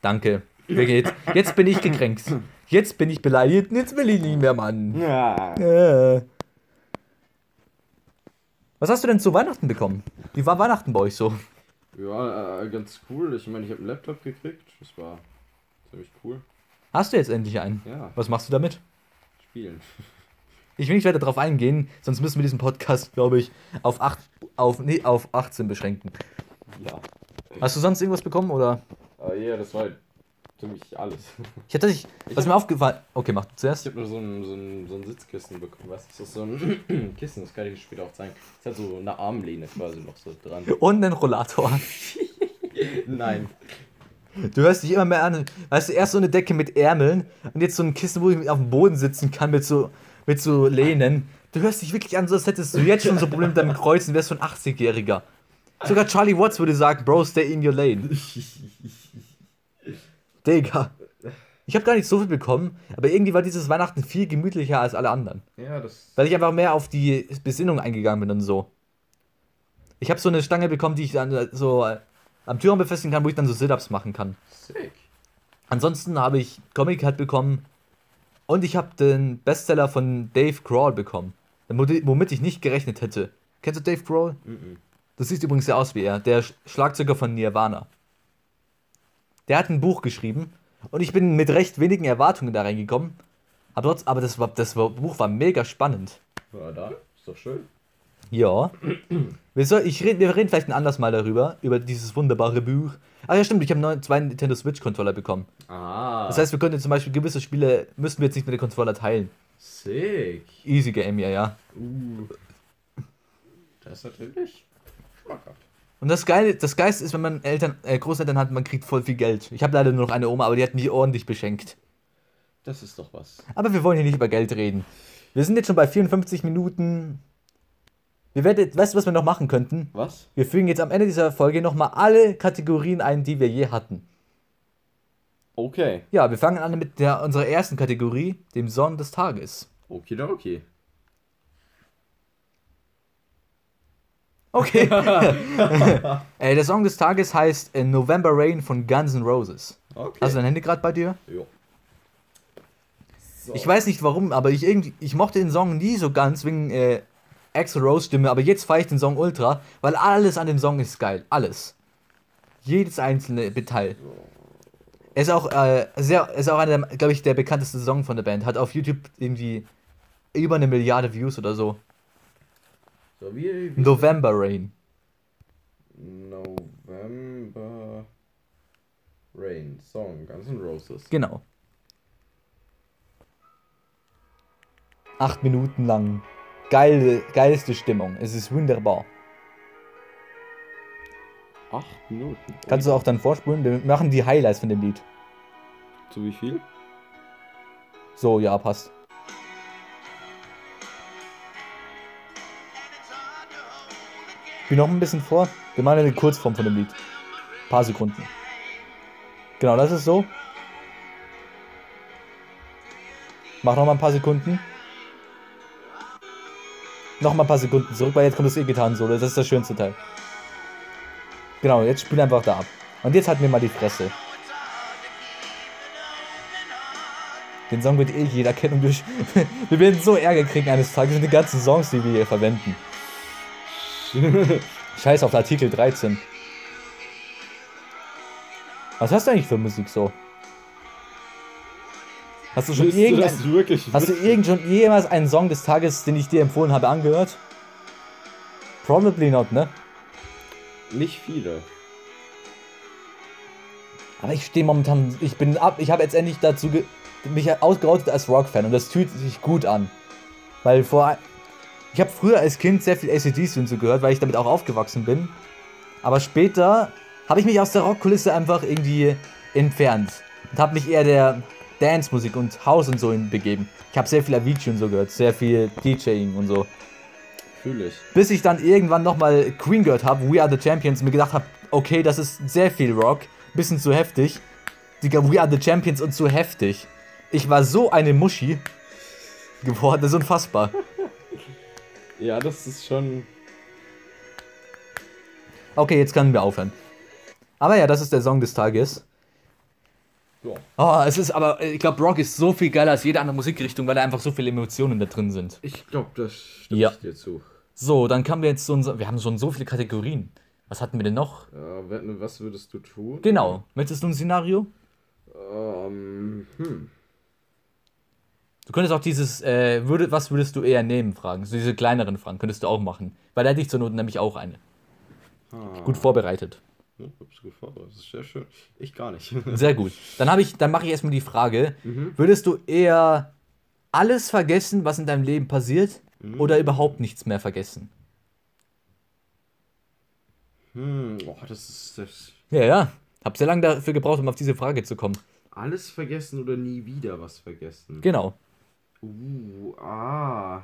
Danke. Wirklich, Jetzt, jetzt bin ich gekränkt. Jetzt bin ich beleidigt. Jetzt will ich nicht mehr, Mann. Ja. Äh. Was hast du denn zu Weihnachten bekommen? Wie war Weihnachten bei euch so? Ja, äh, ganz cool. Ich meine, ich habe einen Laptop gekriegt. Das war ziemlich cool. Hast du jetzt endlich einen? Ja, Was machst du damit? spielen. Ich will nicht weiter darauf eingehen, sonst müssen wir diesen Podcast, glaube ich, auf, 8, auf, nee, auf 18 beschränken. Ja. Hast du sonst irgendwas bekommen oder? Aber ja, das war ziemlich alles. Ich hatte dich, was mir aufgefallen. Okay, mach du Ich zuerst. habe nur so ein, so, ein, so ein Sitzkissen bekommen. Was ist das? So ein Kissen, das kann ich später auch zeigen. Das hat so eine Armlehne quasi noch so dran. Und einen Rollator. Nein. Du hörst dich immer mehr an. Weißt du, erst so eine Decke mit Ärmeln und jetzt so ein Kissen, wo ich auf dem Boden sitzen kann mit so, mit so Lehnen. Du hörst dich wirklich an, so als hättest du jetzt schon so Probleme mit deinem Kreuz und wärst so ein 80-Jähriger. Sogar Charlie Watts würde sagen, Bro, stay in your lane. Digga. Ich habe gar nicht so viel bekommen, aber irgendwie war dieses Weihnachten viel gemütlicher als alle anderen. Ja, das. Weil ich einfach mehr auf die Besinnung eingegangen bin und so. Ich habe so eine Stange bekommen, die ich dann äh, so äh, am Türraum befestigen kann, wo ich dann so Sit-Ups machen kann. Sick. Ansonsten habe ich Comic Cut bekommen und ich habe den Bestseller von Dave Grohl bekommen, womit ich nicht gerechnet hätte. Kennst du Dave Grohl? Mhm. Das sieht übrigens sehr aus wie er, der Sch- Schlagzeuger von Nirvana. Der hat ein Buch geschrieben und ich bin mit recht wenigen Erwartungen da reingekommen. Aber, trotz, aber das, war, das war, Buch war mega spannend. Ja, da. Ist doch schön. Ja. Wir, soll, ich red, wir reden vielleicht ein anderes Mal darüber, über dieses wunderbare Buch. Ach ja, stimmt, ich habe zwei Nintendo Switch-Controller bekommen. Ah. Das heißt, wir könnten zum Beispiel gewisse Spiele, müssten wir jetzt nicht mit den Controller teilen. Sick. Easy Game, ja, ja. Uh. Das ist natürlich schmackhaft. Und das Geile, das Geilste ist, wenn man Eltern, äh, Großeltern hat, man kriegt voll viel Geld. Ich habe leider nur noch eine Oma, aber die hat mich ordentlich beschenkt. Das ist doch was. Aber wir wollen hier nicht über Geld reden. Wir sind jetzt schon bei 54 Minuten. Wir werden, weißt du, was wir noch machen könnten? Was? Wir fügen jetzt am Ende dieser Folge nochmal alle Kategorien ein, die wir je hatten. Okay. Ja, wir fangen an mit der, unserer ersten Kategorie, dem Song des Tages. Okidoki. Okay. äh, der Song des Tages heißt äh, November Rain von Guns N' Roses. Okay. Hast du dein Handy gerade bei dir? jo. So. Ich weiß nicht warum, aber ich irgendwie, ich mochte den Song nie so ganz wegen äh, Axel Rose Stimme, aber jetzt feiere ich den Song ultra, weil alles an dem Song ist geil. Alles. Jedes einzelne Detail. Er ist auch äh, sehr, ist auch einer, glaube ich, der bekannteste Song von der Band. Hat auf YouTube irgendwie über eine Milliarde Views oder so. So, wie, wie November Rain. November Rain Song, Guns N' Roses. Genau. Acht Minuten lang. Geile, geilste Stimmung. Es ist wunderbar. Acht Minuten. Kannst du auch dann vorspulen? Wir machen die Highlights von dem Lied. Zu wie viel? So, ja, passt. Spiel noch ein bisschen vor. Wir machen eine Kurzform von dem Lied. Ein paar Sekunden. Genau, das ist so. Mach noch mal ein paar Sekunden. Noch mal ein paar Sekunden zurück, weil jetzt kommt das E-Gitarren-Solo. Das ist das schönste Teil. Genau, jetzt spiel einfach da ab. Und jetzt halten wir mal die Fresse. Den Song wird eh jeder kennen und wir, wir werden so Ärger kriegen eines Tages mit den ganzen Songs, die wir hier verwenden. Scheiß auf Artikel 13. Was hast du eigentlich für Musik so? Hast du schon du irgendein, das wirklich Hast du irgend schon jemals einen Song des Tages, den ich dir empfohlen habe, angehört? Probably not, ne? Nicht viele. Aber ich stehe momentan, ich bin ab, ich habe jetzt endlich dazu ge, mich ausgerottet als Rock-Fan und das fühlt sich gut an. Weil vor, ich habe früher als Kind sehr viel ACDC und so gehört, weil ich damit auch aufgewachsen bin. Aber später habe ich mich aus der Rockkulisse einfach irgendwie entfernt und habe mich eher der Dance-Musik und House und so begeben. Ich habe sehr viel Avicii und so gehört, sehr viel DJing und so. Fühle ich. Bis ich dann irgendwann nochmal Queen gehört habe, We Are the Champions, und mir gedacht habe, okay, das ist sehr viel Rock, bisschen zu heftig. Digga, We Are the Champions und zu heftig. Ich war so eine Muschi geworden, das ist unfassbar. Ja, das ist schon. Okay, jetzt können wir aufhören. Aber ja, das ist der Song des Tages. Ja. Oh, es ist aber, ich glaube, Rock ist so viel geiler als jede andere Musikrichtung, weil da einfach so viele Emotionen da drin sind. Ich glaube, das stimmt Ja. dir zu. So, dann kommen wir jetzt zu unserem, wir haben schon so viele Kategorien. Was hatten wir denn noch? Ja, was würdest du tun? Genau, möchtest du ein Szenario? Ähm, hm. Du könntest auch dieses, äh, würde, was würdest du eher nehmen, fragen. So diese kleineren Fragen könntest du auch machen. Weil da hätte ich zur Not nämlich auch eine. Ah. Gut vorbereitet. Hab's gut vorbereitet. Das ist sehr schön. Ich gar nicht. Sehr gut. Dann ich, dann mache ich erstmal die Frage: Mhm. Würdest du eher alles vergessen, was in deinem Leben passiert, Mhm. oder überhaupt nichts mehr vergessen? hm, oh, das ist das. Ja, ja. Hab sehr lange dafür gebraucht, um auf diese Frage zu kommen. Alles vergessen oder nie wieder was vergessen? Genau. Uh, ah.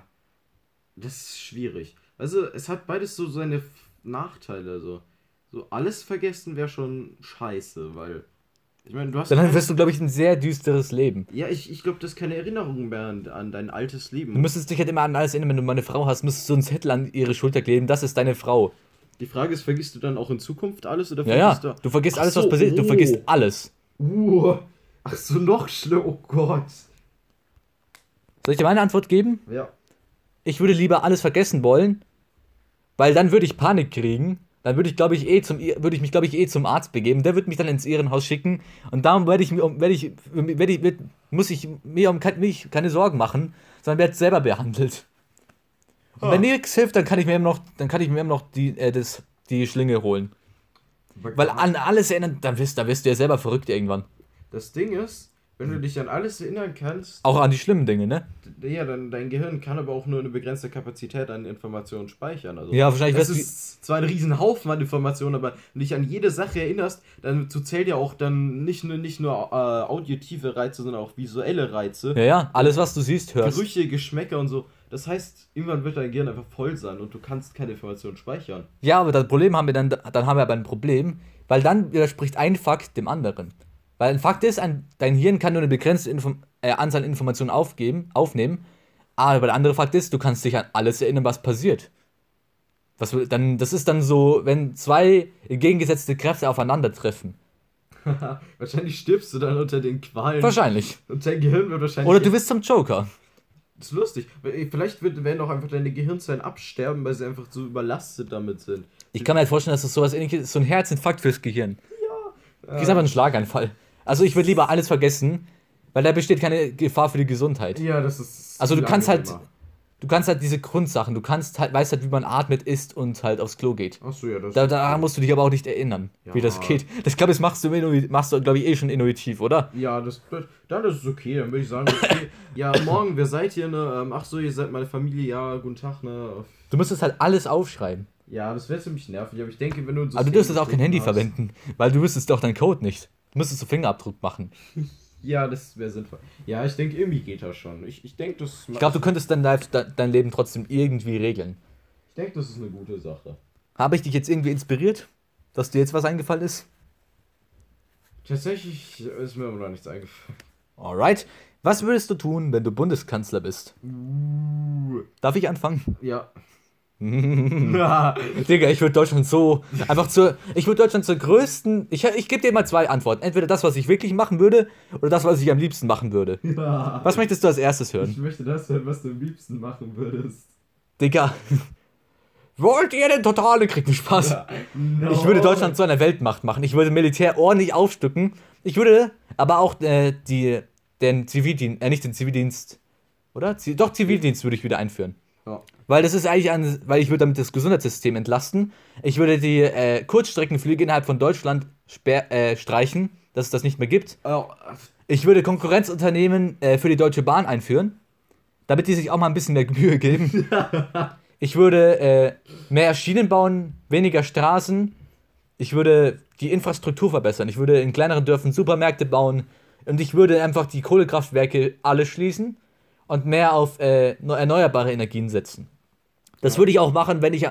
Das ist schwierig. Also, es hat beides so seine Nachteile. So, so alles vergessen wäre schon scheiße, weil. Ich meine, du hast. Dann wirst du, glaube ich, ein sehr düsteres Leben. ja, ich, ich glaube, das ist keine Erinnerung mehr an, an dein altes Leben. Du müsstest dich halt immer an alles erinnern, wenn du mal eine Frau hast, müsstest du einen Zettel an ihre Schulter kleben, das ist deine Frau. Die Frage ist, vergisst du dann auch in Zukunft alles oder Ja, ja. vergisst Du vergisst Ach alles, so, was passiert. Du oh. vergisst alles. Uh, ach so, noch schlimm. Oh Gott. Soll ich dir meine Antwort geben? Ja. Ich würde lieber alles vergessen wollen, weil dann würde ich Panik kriegen. Dann würde ich, glaube ich, eh zum, würde ich mich, glaube ich, eh zum Arzt begeben. Der würde mich dann ins Irrenhaus schicken und darum werde ich mir, um- werde ich, werde ich, werd- muss ich mir um mich keine Sorgen machen, sondern werde selber behandelt. Und wenn Ah. nichts hilft, dann kann ich mir immer noch, dann kann ich mir immer noch die, äh, das, die Schlinge holen. Weil an alles erinnern, dann wirst, dann wirst du ja selber verrückt irgendwann. Das Ding ist, wenn du dich an alles erinnern kannst, Auch an die schlimmen Dinge, ne? ja, dann dein Gehirn kann aber auch nur eine begrenzte Kapazität an Informationen speichern. Also, Ja, wahrscheinlich das ist zwar ein riesen Haufen an Informationen, aber wenn du dich an jede Sache erinnerst, dann zu zählt ja auch dann nicht nur, nicht nur äh, auditive Reize, sondern auch visuelle Reize. Ja, ja, alles, was du siehst, hörst. Gerüche, Geschmäcker und so. Das heißt, irgendwann wird dein Gehirn einfach voll sein und du kannst keine Informationen speichern. Ja, aber das Problem haben wir dann, dann haben wir aber ein Problem, weil dann widerspricht ein Fakt dem anderen. Weil ein Fakt ist, ein, dein Hirn kann nur eine begrenzte Info äh, Anzahl an Informationen aufgeben, aufnehmen, aber der andere Fakt ist, du kannst dich an alles erinnern, was passiert. Was, dann, das ist dann so, wenn zwei entgegengesetzte Kräfte aufeinandertreffen. wahrscheinlich stirbst du dann unter den Qualen. Wahrscheinlich. Und dein Gehirn wird wahrscheinlich. Oder du wirst zum Joker. Das ist lustig. Vielleicht wird, werden auch einfach deine Gehirnzellen absterben, weil sie einfach so überlastet damit sind. Ich kann mir halt vorstellen, dass das sowas ähnliches ist, so ein Herzinfarkt fürs Gehirn. Ja. Du kriegst einfach einen Schlaganfall. Also ich würde lieber alles vergessen, weil da besteht keine Gefahr für die Gesundheit. Ja, das ist. Also du kannst halt du kannst halt diese Grundsachen, du kannst halt, weißt halt, wie man atmet, isst und halt aufs Klo geht. Achso, ja, das Da, daran musst du dich aber auch nicht erinnern, Ja. wie das geht. Das glaube ich, machst du, machst du glaube ich, eh schon intuitiv, oder? Ja, das, dann ist es okay. Dann würde ich sagen, okay, ja, morgen, wer seid ihr, ne? Ähm, ach so, ihr seid meine Familie, ja, guten Tag, ne? Du müsstest halt alles aufschreiben. Ja, das wäre ziemlich nervig, aber ich denke, wenn du Aber du dürftest auch kein Handy hast- verwenden, weil du wüsstest doch deinen Code nicht. Du müsstest so Fingerabdruck machen. Ja, das wäre sinnvoll. Ja, ich denke, irgendwie geht das schon. Ich, ich denke, das, Ich glaube, du könntest dein, Life, de- dein Leben trotzdem irgendwie regeln. ich denk, das ist eine gute Sache. Habe ich dich jetzt irgendwie inspiriert, dass dir jetzt was eingefallen ist? Tatsächlich ist mir aber noch nichts eingefallen. Alright. Was würdest du tun, wenn du Bundeskanzler bist? Darf ich anfangen? Ja. Digga, ich würde Deutschland so einfach zur. Ich würde Deutschland zur größten. Ich, ich gebe dir mal zwei Antworten. Entweder das, was ich wirklich machen würde, oder das, was ich am liebsten machen würde. ja. Was möchtest du als erstes hören? Ich möchte das hören, was du am liebsten machen würdest. Digga. Wollt ihr den totale Krieg? Spaß. No. Ich würde Deutschland zu einer Weltmacht machen. Ich würde Militär ordentlich aufstücken. Ich würde aber auch äh, die, den Zivildienst, äh, nicht den Zivildienst, oder? Doch, Zivildienst würde ich wieder einführen. Ja. Weil das ist eigentlich ein, weil ich würde damit das Gesundheitssystem entlasten. Ich würde die äh, Kurzstreckenflüge innerhalb von Deutschland sper äh, streichen, dass es das nicht mehr gibt. Ich würde Konkurrenzunternehmen äh, für die Deutsche Bahn einführen, damit die sich auch mal ein bisschen mehr Mühe geben. ich würde äh, mehr Schienen bauen, weniger Straßen. Ich würde die Infrastruktur verbessern. Ich würde in kleineren Dörfern Supermärkte bauen. Und ich würde einfach die Kohlekraftwerke alle schließen und mehr auf äh, neu- erneuerbare Energien setzen. Das würde ich auch machen, wenn ich,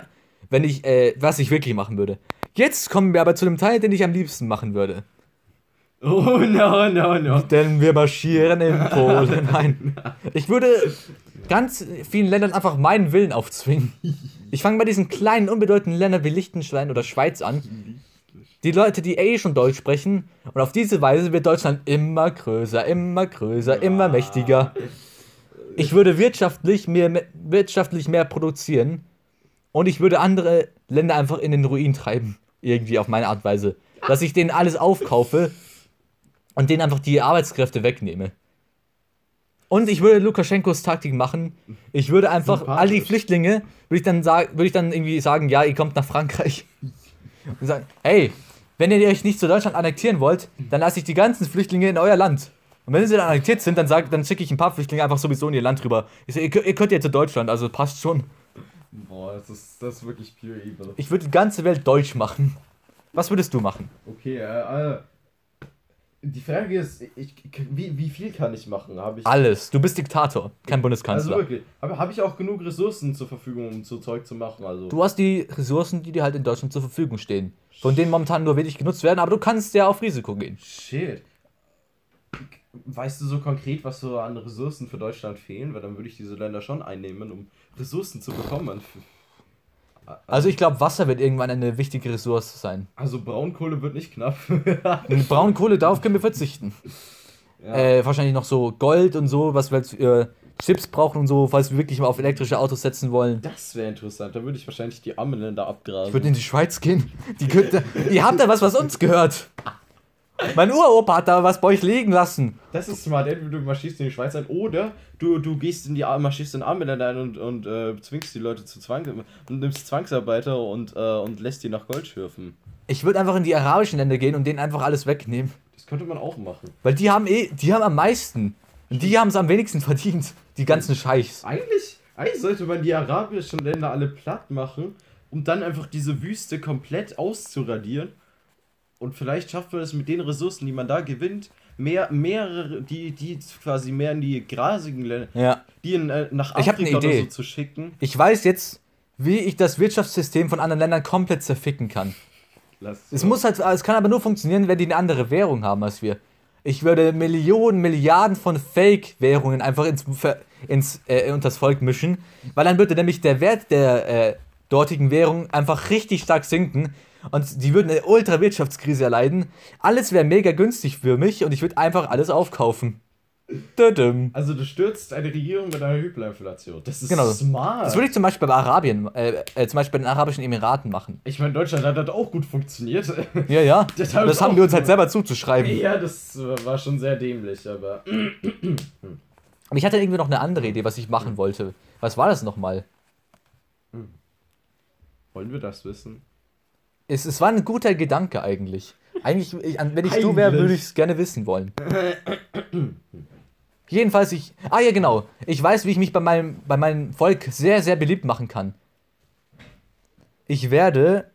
wenn ich, äh, was ich wirklich machen würde. Jetzt kommen wir aber zu dem Teil, den ich am liebsten machen würde. oh no, no, no. Denn wir marschieren in Polen. Nein. Ich würde ganz vielen Ländern einfach meinen Willen aufzwingen. Ich fange bei diesen kleinen, unbedeutenden Ländern wie Liechtenstein oder Schweiz an. Die Leute, die eh schon Deutsch sprechen. Und auf diese Weise wird Deutschland immer größer, immer größer, immer mächtiger. Ich würde wirtschaftlich mehr, wirtschaftlich mehr produzieren. Und ich würde andere Länder einfach in den Ruin treiben. Irgendwie auf meine Art und Weise. Dass ich denen alles aufkaufe und denen einfach die Arbeitskräfte wegnehme. Und ich würde Lukaschenkos Taktik machen. Ich würde einfach all die. Flüchtlinge, würde ich dann sagen, würde ich dann irgendwie sagen, ja, ihr kommt nach Frankreich. Und sagen, hey, wenn ihr euch nicht zu Deutschland annektieren wollt, dann lasse ich die ganzen Flüchtlinge in euer Land. Und wenn sie dann annektiert sind, dann, sag, dann schicke ich ein paar Flüchtlinge einfach sowieso in ihr Land rüber. Ich sag, ihr, könnt- ihr könnt ja zu Deutschland, also passt schon. Boah, das ist, das ist wirklich pure evil. Ich würde die ganze Welt deutsch machen. Was würdest du machen? Okay, äh, äh, die Frage ist, ich, wie, wie viel kann ich machen? Ich Alles. Du bist Diktator, kein Bundeskanzler. Also wirklich, aber habe ich auch genug Ressourcen zur Verfügung, um so Zeug zu machen? Also Du hast die Ressourcen, die dir halt in Deutschland zur Verfügung stehen. Von denen momentan nur wenig genutzt werden, aber du kannst ja auf Risiko gehen. Shit. Weißt du so konkret, was so an Ressourcen für Deutschland fehlen? Weil dann würde ich diese Länder schon einnehmen, um Ressourcen zu bekommen. Also ich glaube, Wasser wird irgendwann eine wichtige Ressource sein. Also Braunkohle wird nicht knapp. Braunkohle, darauf können wir verzichten. ja. Äh, wahrscheinlich noch so Gold und so, was wir für Chips brauchen und so, falls wir wirklich mal auf elektrische Autos setzen wollen. das wäre interessant. Da würde ich wahrscheinlich die armen Länder abgrasen. Ich würde in die Schweiz gehen. Die könnte, ihr habt da was, was uns gehört. Mein Uropa hat da was bei euch liegen lassen. Das ist smart. Entweder du marschierst in die Schweiz ein oder du, du gehst in die Ar- marschierst in arme Länder ein und, und äh, zwingst die Leute zu Zwang und nimmst Zwangsarbeiter und, äh, und lässt die nach Gold schürfen. Ich würde einfach in die arabischen Länder gehen und denen einfach alles wegnehmen. Das könnte man auch machen. Weil die haben eh, die haben am meisten. Und die haben es am wenigsten verdient. Die ganzen Scheichs. Eigentlich, eigentlich sollte man die arabischen Länder alle platt machen, um dann einfach diese Wüste komplett auszuradieren Und vielleicht schafft man es mit den Ressourcen, die man da gewinnt, mehr, mehrere, die, die quasi mehr in die grasigen Länder, Ja. die in, äh, nach Afrika oder so zu schicken. Ich weiß jetzt, wie ich das Wirtschaftssystem von anderen Ländern komplett zerficken kann. Lass Es muss halt, es kann aber nur funktionieren, wenn die eine andere Währung haben als wir. Ich würde Millionen, Milliarden von Fake-Währungen einfach ins, ins äh, unter das Volk mischen, weil dann würde nämlich der Wert der äh, dortigen Währung einfach richtig stark sinken und die würden eine Ultra-Wirtschaftskrise erleiden. Alles wäre mega günstig für mich und ich würde einfach alles aufkaufen. Also du stürzt eine Regierung mit einer Hyperinflation. Das ist Genau. smart. Das würde ich zum Beispiel bei Arabien, äh, äh, zum Beispiel bei den Arabischen Emiraten machen. ich meine, Deutschland hat das auch gut funktioniert. Ja, ja. Das Das, hab ich haben wir uns halt selber zuzuschreiben. ja, das war schon sehr dämlich, aber Aber ich hatte irgendwie noch eine andere Idee, was ich machen wollte. Was war das nochmal? wollen wir das wissen? Es, es war ein guter Gedanke eigentlich. Eigentlich, ich, wenn ich du wäre, würde ich es gerne wissen wollen. Jedenfalls, ich. Ah ja, genau. Ich weiß, wie ich mich bei meinem, bei meinem Volk sehr, sehr beliebt machen kann. Ich werde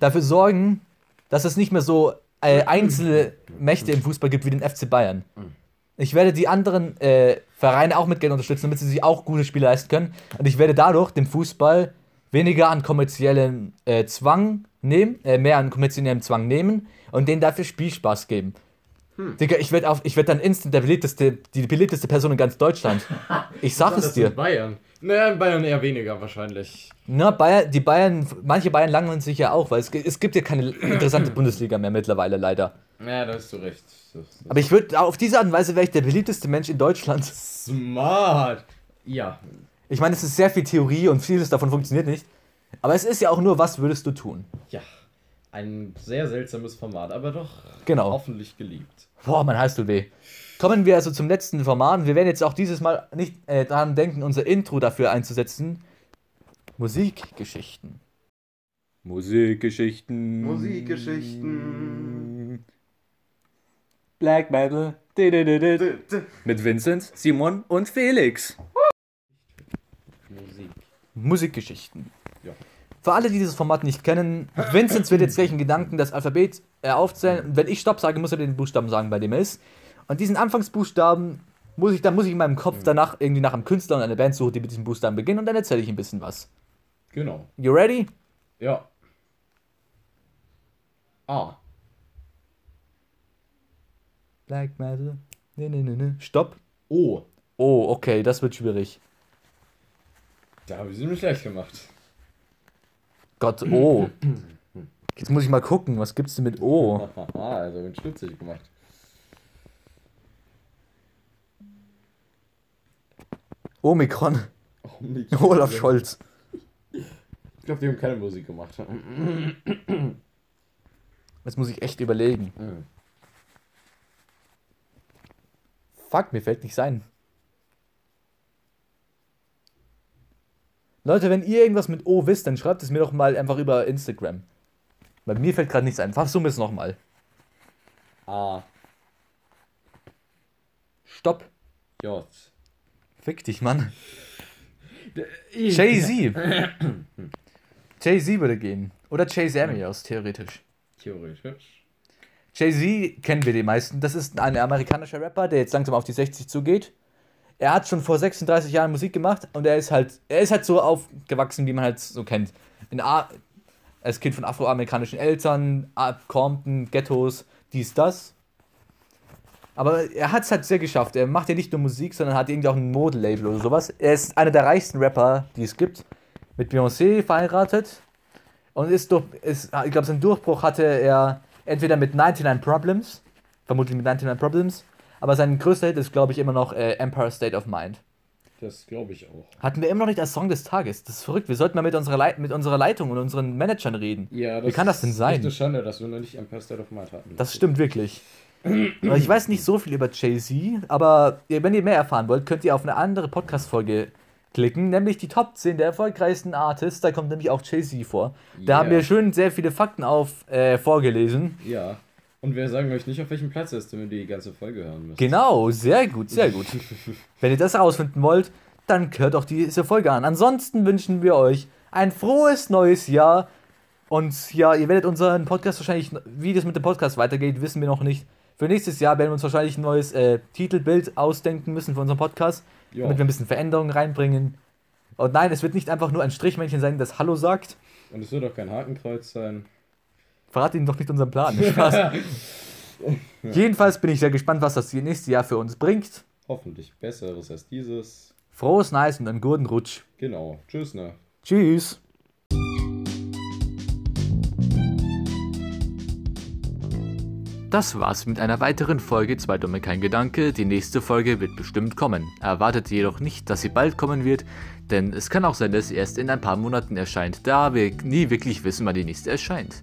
dafür sorgen, dass es nicht mehr so äh, einzelne Mächte im Fußball gibt wie den FC Bayern. Ich werde die anderen äh, Vereine auch mit Geld unterstützen, damit sie sich auch gute Spiele leisten können. Und ich werde dadurch dem Fußball weniger an kommerziellen äh, Zwang nehmen, äh, mehr an kommerziellen Zwang nehmen und denen dafür Spielspaß geben. Digga, ich werde werde dann instant der beliebteste, die beliebteste Person in ganz Deutschland. Ich sag es dir. in Bayern. Naja, in Bayern eher weniger wahrscheinlich. Na, Bayern, die Bayern, manche Bayern langweilen sich ja auch, weil es, es gibt ja keine interessante Bundesliga mehr mittlerweile leider. Ja, da hast du recht. Das, das Aber ich würde, auf diese Art und Weise wäre ich der beliebteste Mensch in Deutschland. smart. Ja. Ich meine, es ist sehr viel Theorie und vieles davon funktioniert nicht. Aber es ist ja auch nur, was würdest du tun? Ja. Ein sehr seltsames Format, aber doch Genau. hoffentlich geliebt. Boah, mein Hals tut weh. Kommen wir also zum letzten Format. Wir werden jetzt auch dieses Mal nicht äh, daran denken, unser Intro dafür einzusetzen. Musikgeschichten. Musikgeschichten. Musikgeschichten. Black Metal. Mit Vincent, Simon und Felix. Musik. Musikgeschichten. Ja. Für alle, die dieses Format nicht kennen, Vincent wird jetzt gleich in Gedanken das Alphabet äh, aufzählen. Und wenn ich Stopp sage, muss er den Buchstaben sagen, bei dem er ist. Und diesen Anfangsbuchstaben muss ich, dann muss ich in meinem Kopf danach irgendwie nach einem Künstler und einer Band suchen, die mit diesem Buchstaben beginnen. Und dann erzähle ich ein bisschen was. Genau. You ready? Ja. A. Black Metal. Ne, ne, ne, ne. Stopp. O. Oh, okay, das wird schwierig. Da habe ich sie nämlich leicht gemacht. Gott, oh. Jetzt muss ich mal gucken, was gibt's denn mit O? Also bin stutzig gemacht. Omikron. Nicht. Olaf Scholz. Ich glaube, die haben keine Musik gemacht. Jetzt muss ich echt überlegen. Fuck, mir fällt nichts ein. Leute, wenn ihr irgendwas mit O wisst, dann schreibt es mir doch mal einfach über Instagram. Bei mir fällt gerade nichts ein. Versuchen wir es nochmal. A. Stopp. J. Fick dich, Mann. Jay-Z. Jay-Z würde gehen. Oder Chase Amios, theoretisch. Theoretisch. Jay-Z kennen wir die meisten. Das ist ein amerikanischer Rapper, der jetzt langsam auf die 60 zugeht. Er hat schon vor 36 Jahren Musik gemacht und er ist halt, er ist halt so aufgewachsen, wie man halt so kennt. In A als Kind von afroamerikanischen Eltern, Compton, Ghettos, dies, das. Aber er hat es halt sehr geschafft. Er macht ja nicht nur Musik, sondern hat irgendwie auch ein Modelabel oder sowas. Er ist einer der reichsten Rapper, die es gibt. Mit Beyoncé verheiratet. Und ist durch, ist, ich glaube, seinen Durchbruch hatte er entweder mit 99 Problems, vermutlich mit 99 Problems, aber sein größter Hit ist, glaube ich, immer noch äh, Empire State of Mind. Das glaube ich auch. Hatten wir immer noch nicht als Song des Tages. Das ist verrückt. Wir sollten mal mit unserer, Lei- mit unserer Leitung und unseren Managern reden. Ja, Wie kann das denn sein? Ist eine Schande, dass wir noch nicht Empire State of Mind hatten. Das stimmt wirklich. Ich weiß nicht so viel über Jay-Z, aber wenn ihr mehr erfahren wollt, könnt ihr auf eine andere Podcast-Folge klicken, nämlich die Top 10 der erfolgreichsten Artists. Da kommt nämlich auch Jay-Z vor. Da Ja. haben wir schön sehr viele Fakten auf äh, vorgelesen. Ja. Und wir sagen euch nicht, auf welchem Platz er ist, wenn ihr die ganze Folge hören müsst. Genau, sehr gut, sehr gut. Wenn ihr das herausfinden wollt, dann hört auch diese Folge an. Ansonsten wünschen wir euch ein frohes neues Jahr. Und ja, ihr werdet unseren Podcast wahrscheinlich, wie das mit dem Podcast weitergeht, wissen wir noch nicht. Für nächstes Jahr werden wir uns wahrscheinlich ein neues äh, Titelbild ausdenken müssen für unseren Podcast, Ja. damit wir ein bisschen Veränderungen reinbringen. Und nein, es wird nicht einfach nur ein Strichmännchen sein, das Hallo sagt. Und es wird auch kein Hakenkreuz sein. Verrat ihnen doch nicht unseren Plan. Spaß. Jedenfalls bin ich sehr gespannt, was das nächste Jahr für uns bringt. Hoffentlich besseres als dieses. Frohes Nice und einen guten Rutsch. Genau. Tschüss, ne? Tschüss. Das war's mit einer weiteren Folge Zwei Dumme kein Gedanke. Die nächste Folge wird bestimmt kommen. Erwartet jedoch nicht, dass sie bald kommen wird, denn es kann auch sein, dass sie erst in ein paar Monaten erscheint, da wir nie wirklich wissen, wann die nächste erscheint.